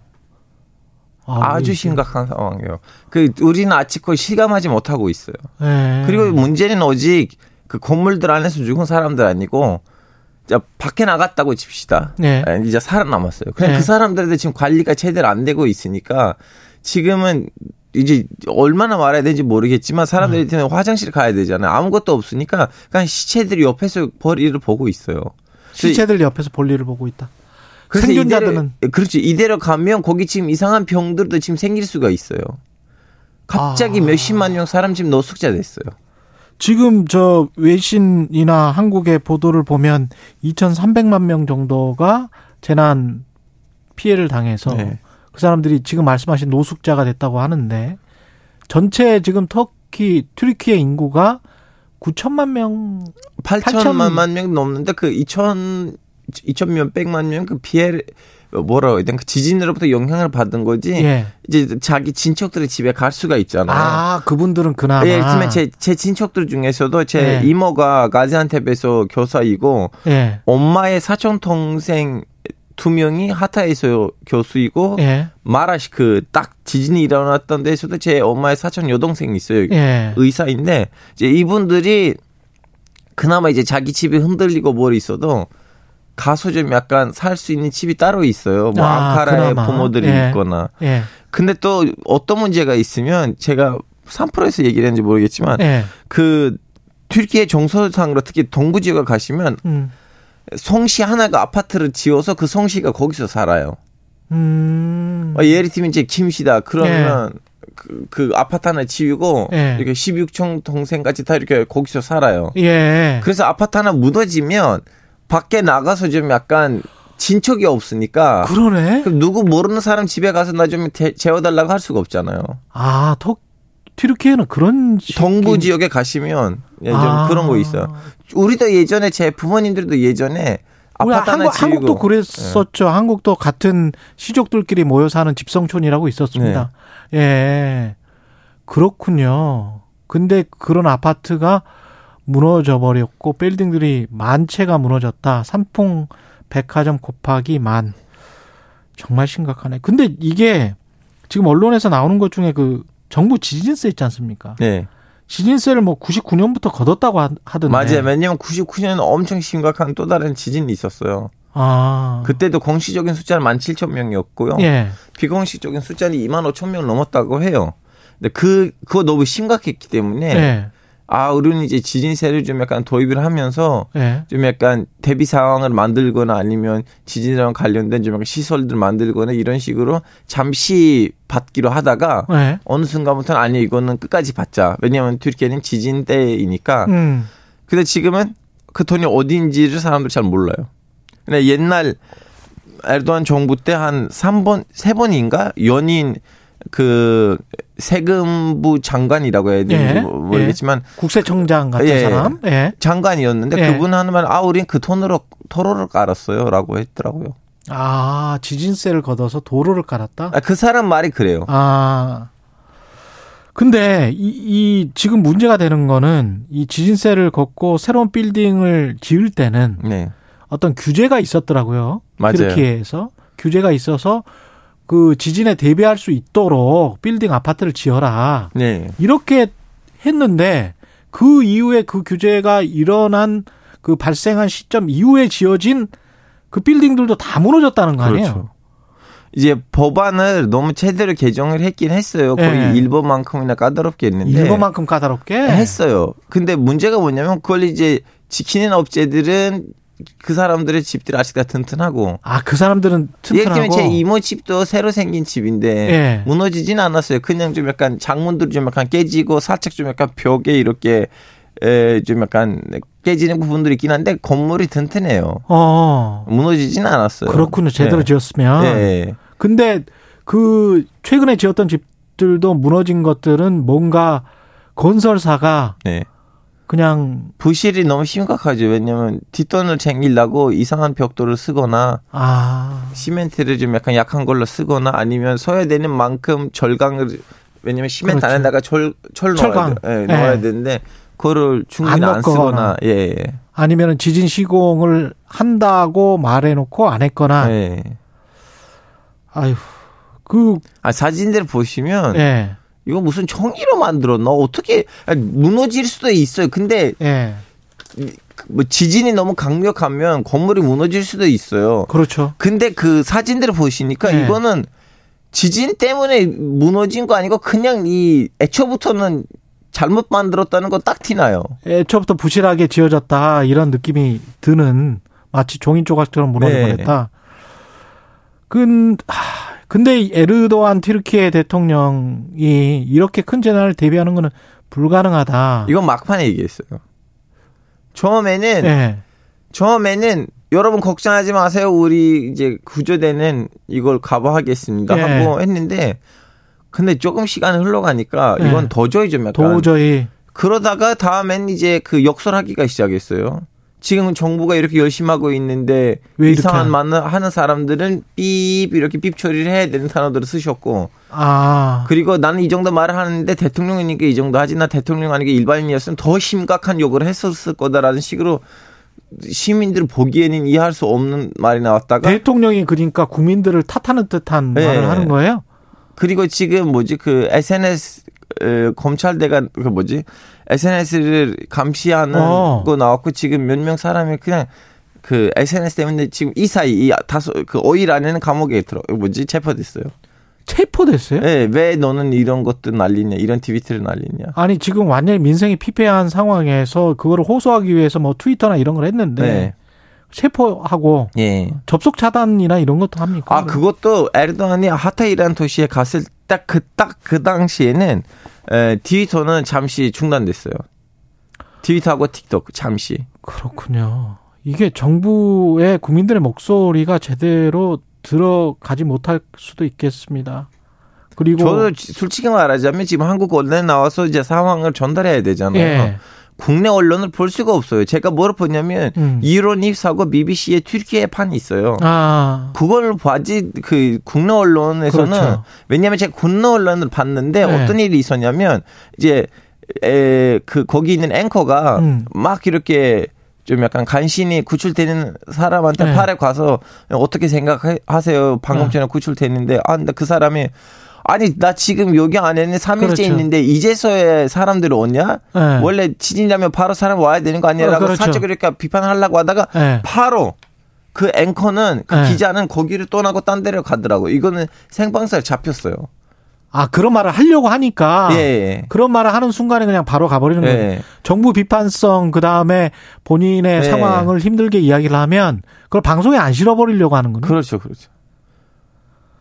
아, 주 심각한 상황이에요. 그 우리는 아직 거의 실감하지 못하고 있어요. 네. 그리고 문제는 오직 그 건물들 안에서 죽은 사람들 아니고 자, 밖에 나갔다고 칩시다. 네. 예, 이제 살아남았어요. 그냥 네. 그 사람들한테 지금 관리가 제대로 안 되고 있으니까 지금은 이제 얼마나 말해야 되는지 모르겠지만 사람들이 음. 화장실 가야 되잖아요. 아무것도 없으니까 그냥 시체들이 옆에서 볼일을 보고 있어요. 시체들 옆에서 볼일을 보고 있다. 생존자들은 이대로, 그렇죠. 이대로 가면 거기 지금 이상한 병들도 지금 생길 수가 있어요. 갑자기 아. 몇십만 명 사람 지금 노숙자 됐어요. 지금 저 외신이나 한국의 보도를 보면 2,300만 명 정도가 재난 피해를 당해서 네. 그 사람들이 지금 말씀하신 노숙자가 됐다고 하는데 전체 지금 터키 튀르키의 인구가 9천만 명 8천만 명 넘는데 그 2천 2천 몇 백만 명 그 피해 뭐라고 해야 되나 그 지진으로부터 영향을 받은 거지 예. 이제 자기 친척들의 집에 갈 수가 있잖아요. 아 그분들은 그나마 예, 제, 제 친척들 중에서도 제 예. 이모가 가지안테프에서 교사이고 예. 엄마의 사촌 동생 두 명이 하타에서 교수이고 예. 마라시 그 딱 지진이 일어났던 데서도 제 엄마의 사촌 여동생이 있어요. 예. 의사인데 이제 이분들이 그나마 이제 자기 집이 흔들리고 뭘 있어도 가서 좀 약간 살 수 있는 집이 따로 있어요. 뭐 아, 앙카라에 그나마. 부모들이 예. 있거나. 예. 근데 또 어떤 문제가 있으면 제가 3%에서 얘기를 했는지 모르겠지만 예. 그 튀르키예 정서상으로 특히 동부 지역에 가시면 음. 성씨 하나가 아파트를 지어서 그 성씨가 거기서 살아요. 음. 어, 예를 들면 이제 김씨다. 그러면 예. 그, 그 아파트 하나 지우고 예. 이렇게 16층 동생까지 다 이렇게 거기서 살아요. 예. 그래서 아파트 하나 무너지면 밖에 나가서 좀 약간 진척이 없으니까. 그러네. 그럼 누구 모르는 사람 집에 가서 나 좀 재워달라고 할 수가 없잖아요. 아, 터, 튀르키예는 그런 동부 지역에 가시면 예, 좀 아. 그런 거 있어요. 우리도 예전에 제 부모님들도 예전에 아파트 한국, 한국도 그랬었죠. 네. 한국도 같은 시족들끼리 모여 사는 집성촌이라고 있었습니다. 네. 예. 그렇군요. 근데 그런 아파트가 무너져 버렸고 빌딩들이 만 채가 무너졌다. 삼풍 백화점 곱하기 만. 정말 심각하네. 근데 이게 지금 언론에서 나오는 것 중에 그 정부 지진세 있지 않습니까? 네. 지진세를 뭐 99년부터 걷었다고 하던데. 맞아요. 왜냐면 99년은 엄청 심각한 또 다른 지진이 있었어요. 아. 그때도 공식적인 숫자는 17,000명이었고요. 예. 비공식적인 숫자는 2만 5천 명 넘었다고 해요. 근데 그, 그거 너무 심각했기 때문에 예. 아, 우리는 이제 지진세를 좀 약간 도입을 하면서 네. 좀 약간 대비 상황을 만들거나 아니면 지진이랑 관련된 좀 약간 시설들 만들거나 이런 식으로 잠시 받기로 하다가 네. 어느 순간부터는 아니 이거는 끝까지 받자. 왜냐하면 튀르키예는 지진 때이니까. 음. 근데 지금은 그 돈이 어디인지를 사람들 잘 몰라요. 근데 옛날 에르도안 정부 때 한 3번, 3번인가 연인 그 세금부 장관이라고 해야 되는지 예. 모르겠지만 예. 국세청장 같은 예. 사람 예. 장관이었는데 예. 그분 하는 말 아 우린 그 돈으로 도로를 깔았어요라고 했더라고요. 아 지진세를 걷어서 도로를 깔았다? 아, 그 사람 말이 그래요. 아 근데 이, 이 지금 문제가 되는 거는 이 지진세를 걷고 새로운 빌딩을 지을 때는 네. 어떤 규제가 있었더라고요. 맞아요. 튀르키에서 규제가 있어서 그 지진에 대비할 수 있도록 빌딩 아파트를 지어라. 네. 이렇게 했는데 그 이후에 그 규제가 일어난 그 발생한 시점 이후에 지어진 그 빌딩들도 다 무너졌다는 거 아니에요? 그렇죠. 이제 법안을 너무 제대로 개정을 했긴 했어요. 거의 네. 일본만큼이나 까다롭게 했는데. 일본만큼 까다롭게? 했어요. 근데 문제가 뭐냐면 그걸 이제 지키는 업체들은 그 사람들의 집들이 아직 다 튼튼하고. 아, 그 사람들은 튼튼하고. 예를 들면 제 이모 집도 새로 생긴 집인데 예. 무너지진 않았어요. 그냥 좀 약간 장문들이 좀 약간 깨지고 살짝 좀 약간 벽에 이렇게 에, 좀 약간 깨지는 부분들이 있긴 한데 건물이 튼튼해요. 어. 무너지진 않았어요. 그렇군요. 제대로 네. 지었으면. 네. 근데 그 최근에 지었던 집들도 무너진 것들은 뭔가 건설사가 네. 그냥 부실이 너무 심각하죠. 왜냐면 뒷돈을 챙기려고 이상한 벽돌을 쓰거나 아. 시멘트를 좀 약간 약한 걸로 쓰거나 아니면 써야 되는 만큼 절강을 왜냐면 시멘트 그렇죠. 안에다가 철, 철 철강. 넣어야, 네, 넣어야 네. 되는데 그거를 충분히 안, 안 쓰거나 예, 예. 아니면 지진 시공을 한다고 말해 놓고 안 했거나 예. 아유 그 아, 사진들 보시면 예. 이거 무슨 청이로 만들었나? 어떻게 무너질 수도 있어요. 근데 예. 뭐 지진이 너무 강력하면 건물이 무너질 수도 있어요. 그렇죠. 근데 그 사진들을 보시니까 네. 이거는 지진 때문에 무너진 거 아니고 그냥 이 애초부터는 잘못 만들었다는 거딱 티나요. 애초부터 부실하게 지어졌다 이런 느낌이 드는 마치 종이 조각처럼 무너져 네. 버렸다. 근 근데 에르도안 티르키예 대통령이 이렇게 큰 재난을 대비하는 거는 불가능하다. 이건 막판에 얘기했어요. 처음에는 네. 처음에는 여러분 걱정하지 마세요. 우리 이제 구조대는 이걸 가봐하겠습니다. 네. 하고 했는데 근데 조금 시간이 흘러가니까 네. 이건 도저히 좀 약간 도저히 그러다가 다음엔 이제 그 역설하기가 시작했어요. 지금은 정부가 이렇게 열심히 하고 있는데 이상한 만 하는 사람들은 삐 이렇게 삐 처리를 해야 되는 단어들을 쓰셨고 아 그리고 나는 이 정도 말을 하는데 대통령이니까 이 정도 하지 나 대통령 아니게 일반인이었으면 더 심각한 욕을 했었을 거다라는 식으로 시민들 보기에는 이해할 수 없는 말이 나왔다가 대통령이 그러니까 국민들을 탓하는 듯한 네. 말을 하는 거예요. 그리고 지금 뭐지 그 SNS 검찰대가 그 뭐지 SNS를 감시하는 어. 거 나왔고 지금 몇 명 사람이 그냥 그 SNS 때문에 지금 이 사이 이 다소 그 5일 안에는 감옥에 들어 뭐지 체포됐어요. 체포됐어요? 네, 왜 너는 이런 것도 날리냐, 이런 트위터를 날리냐. 아니 지금 완전히 민생이 피폐한 상황에서 그거를 호소하기 위해서 뭐 트위터나 이런 걸 했는데 네. 체포하고 예. 접속 차단이나 이런 것도 합니까? 아 그것도 에르도안이 하타이라는 도시에 갔을 딱 그 딱그 그 당시에는 에, 트위터는 잠시 중단됐어요. 트위터하고 틱톡 잠시. 그렇군요. 이게 정부의 국민들의 목소리가 제대로 들어가지 못할 수도 있겠습니다. 그리고 저도 솔직히 말하자면 지금 한국 언론에 나와서 이제 상황을 전달해야 되잖아요. 예. 국내 언론을 볼 수가 없어요. 제가 뭐를 보냐면 음. 이론입사고 BBC의 튀르키예 판이 있어요. 아. 그걸 봐지 그 국내 언론에서는 그렇죠. 왜냐하면 제가 국내 언론을 봤는데 네. 어떤 일이 있었냐면 이제 에, 그 거기 있는 앵커가 음. 막 이렇게 좀 약간 간신히 구출되는 사람한테 네. 팔에 가서 어떻게 생각하세요? 방금 네. 전에 구출됐는데 아, 근데 그 사람이 아니 나 지금 여기 안에는 3일째 그렇죠. 있는데 이제서야 사람들이 오냐? 네. 원래 지진나면 바로 사람 와야 되는 거 아니냐라고 어, 그렇죠. 살짝 이렇게 비판하려고 하다가 네. 바로 그 앵커는 그 네. 기자는 거기를 떠나고 딴 데로 가더라고. 이거는 생방송에 잡혔어요. 아 그런 말을 하려고 하니까 예. 예. 그런 말을 하는 순간에 그냥 바로 가버리는 예. 거예요. 정부 비판성 그 다음에 본인의 예. 상황을 힘들게 이야기를 하면 그걸 방송에 안 실어버리려고 하는 거예요. 그렇죠, 그렇죠.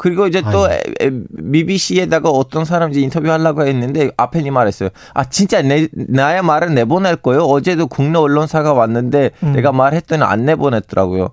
그리고 이제 또. BBC에다가 어떤 사람 이제 인터뷰 하려고 했는데 앞에 말했어요. 아 진짜 내 나의 말을 내보낼 거예요. 어제도 국내 언론사가 왔는데 음. 내가 말했더니 안 내보냈더라고요.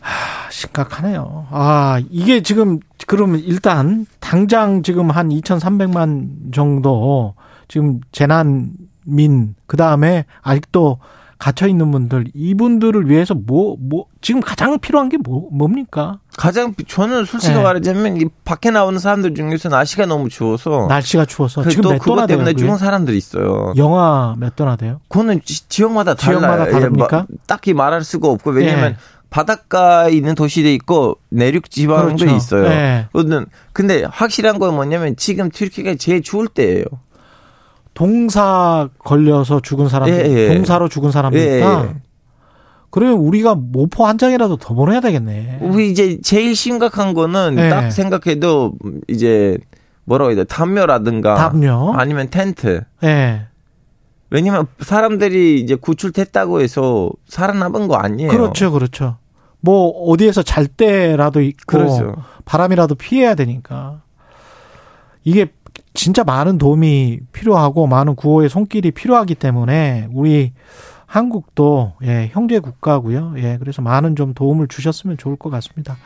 하, 심각하네요. 아 이게 지금 그러면 일단 당장 지금 한 2,300만 정도 지금 재난민 그 다음에 아직도 갇혀 있는 분들 이분들을 위해서 뭐뭐 뭐, 지금 가장 필요한 게 뭐 뭡니까? 가장 저는 솔직히 네. 말하자면 이 밖에 나오는 사람들 중에서 날씨가 너무 추워서 날씨가 추워서 그 지금 몇 도나 때문에 돼요, 죽은 사람들이 있어요. 영하 몇 도나 돼요? 그거는 지, 역마다 달라요. 지역마다 다릅니까? 예, 딱히 말할 수가 없고 왜냐면 네. 바닷가에 있는 도시도 있고 내륙 지방도 그렇죠. 있어요. 네. 근데 확실한 건 뭐냐면 지금 튀르키가 제일 추울 때예요. 동사 걸려서 죽은 사람들, 예, 예. 동사로 죽은 사람들 예, 있다. 예. 그러면 우리가 모포 한 장이라도 더 보내야 되겠네. 우리 이제 제일 심각한 거는 예. 딱 생각해도 이제 뭐라고 해야 돼? 담요라든가 담요? 아니면 텐트. 예. 왜냐면 사람들이 이제 구출됐다고 해서 살아남은 거 아니에요. 그렇죠, 그렇죠. 뭐 어디에서 잘 때라도 있고 그렇죠. 바람이라도 피해야 되니까 이게 진짜 많은 도움이 필요하고 많은 구호의 손길이 필요하기 때문에 우리 한국도 예, 형제 국가고요. 예, 그래서 많은 좀 도움을 주셨으면 좋을 것 같습니다.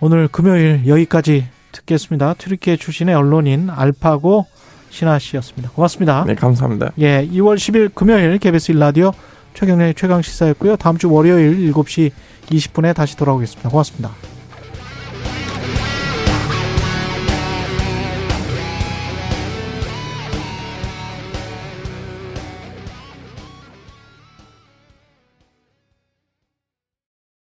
오늘 금요일 여기까지 듣겠습니다. 튀르키예 출신의 언론인 알파고 신하 씨였습니다. 고맙습니다. 네, 감사합니다. 예, 2월 10일 금요일 KBS 1라디오 최경련의 최강 시사였고요. 다음 주 월요일 7시 20분에 다시 돌아오겠습니다. 고맙습니다.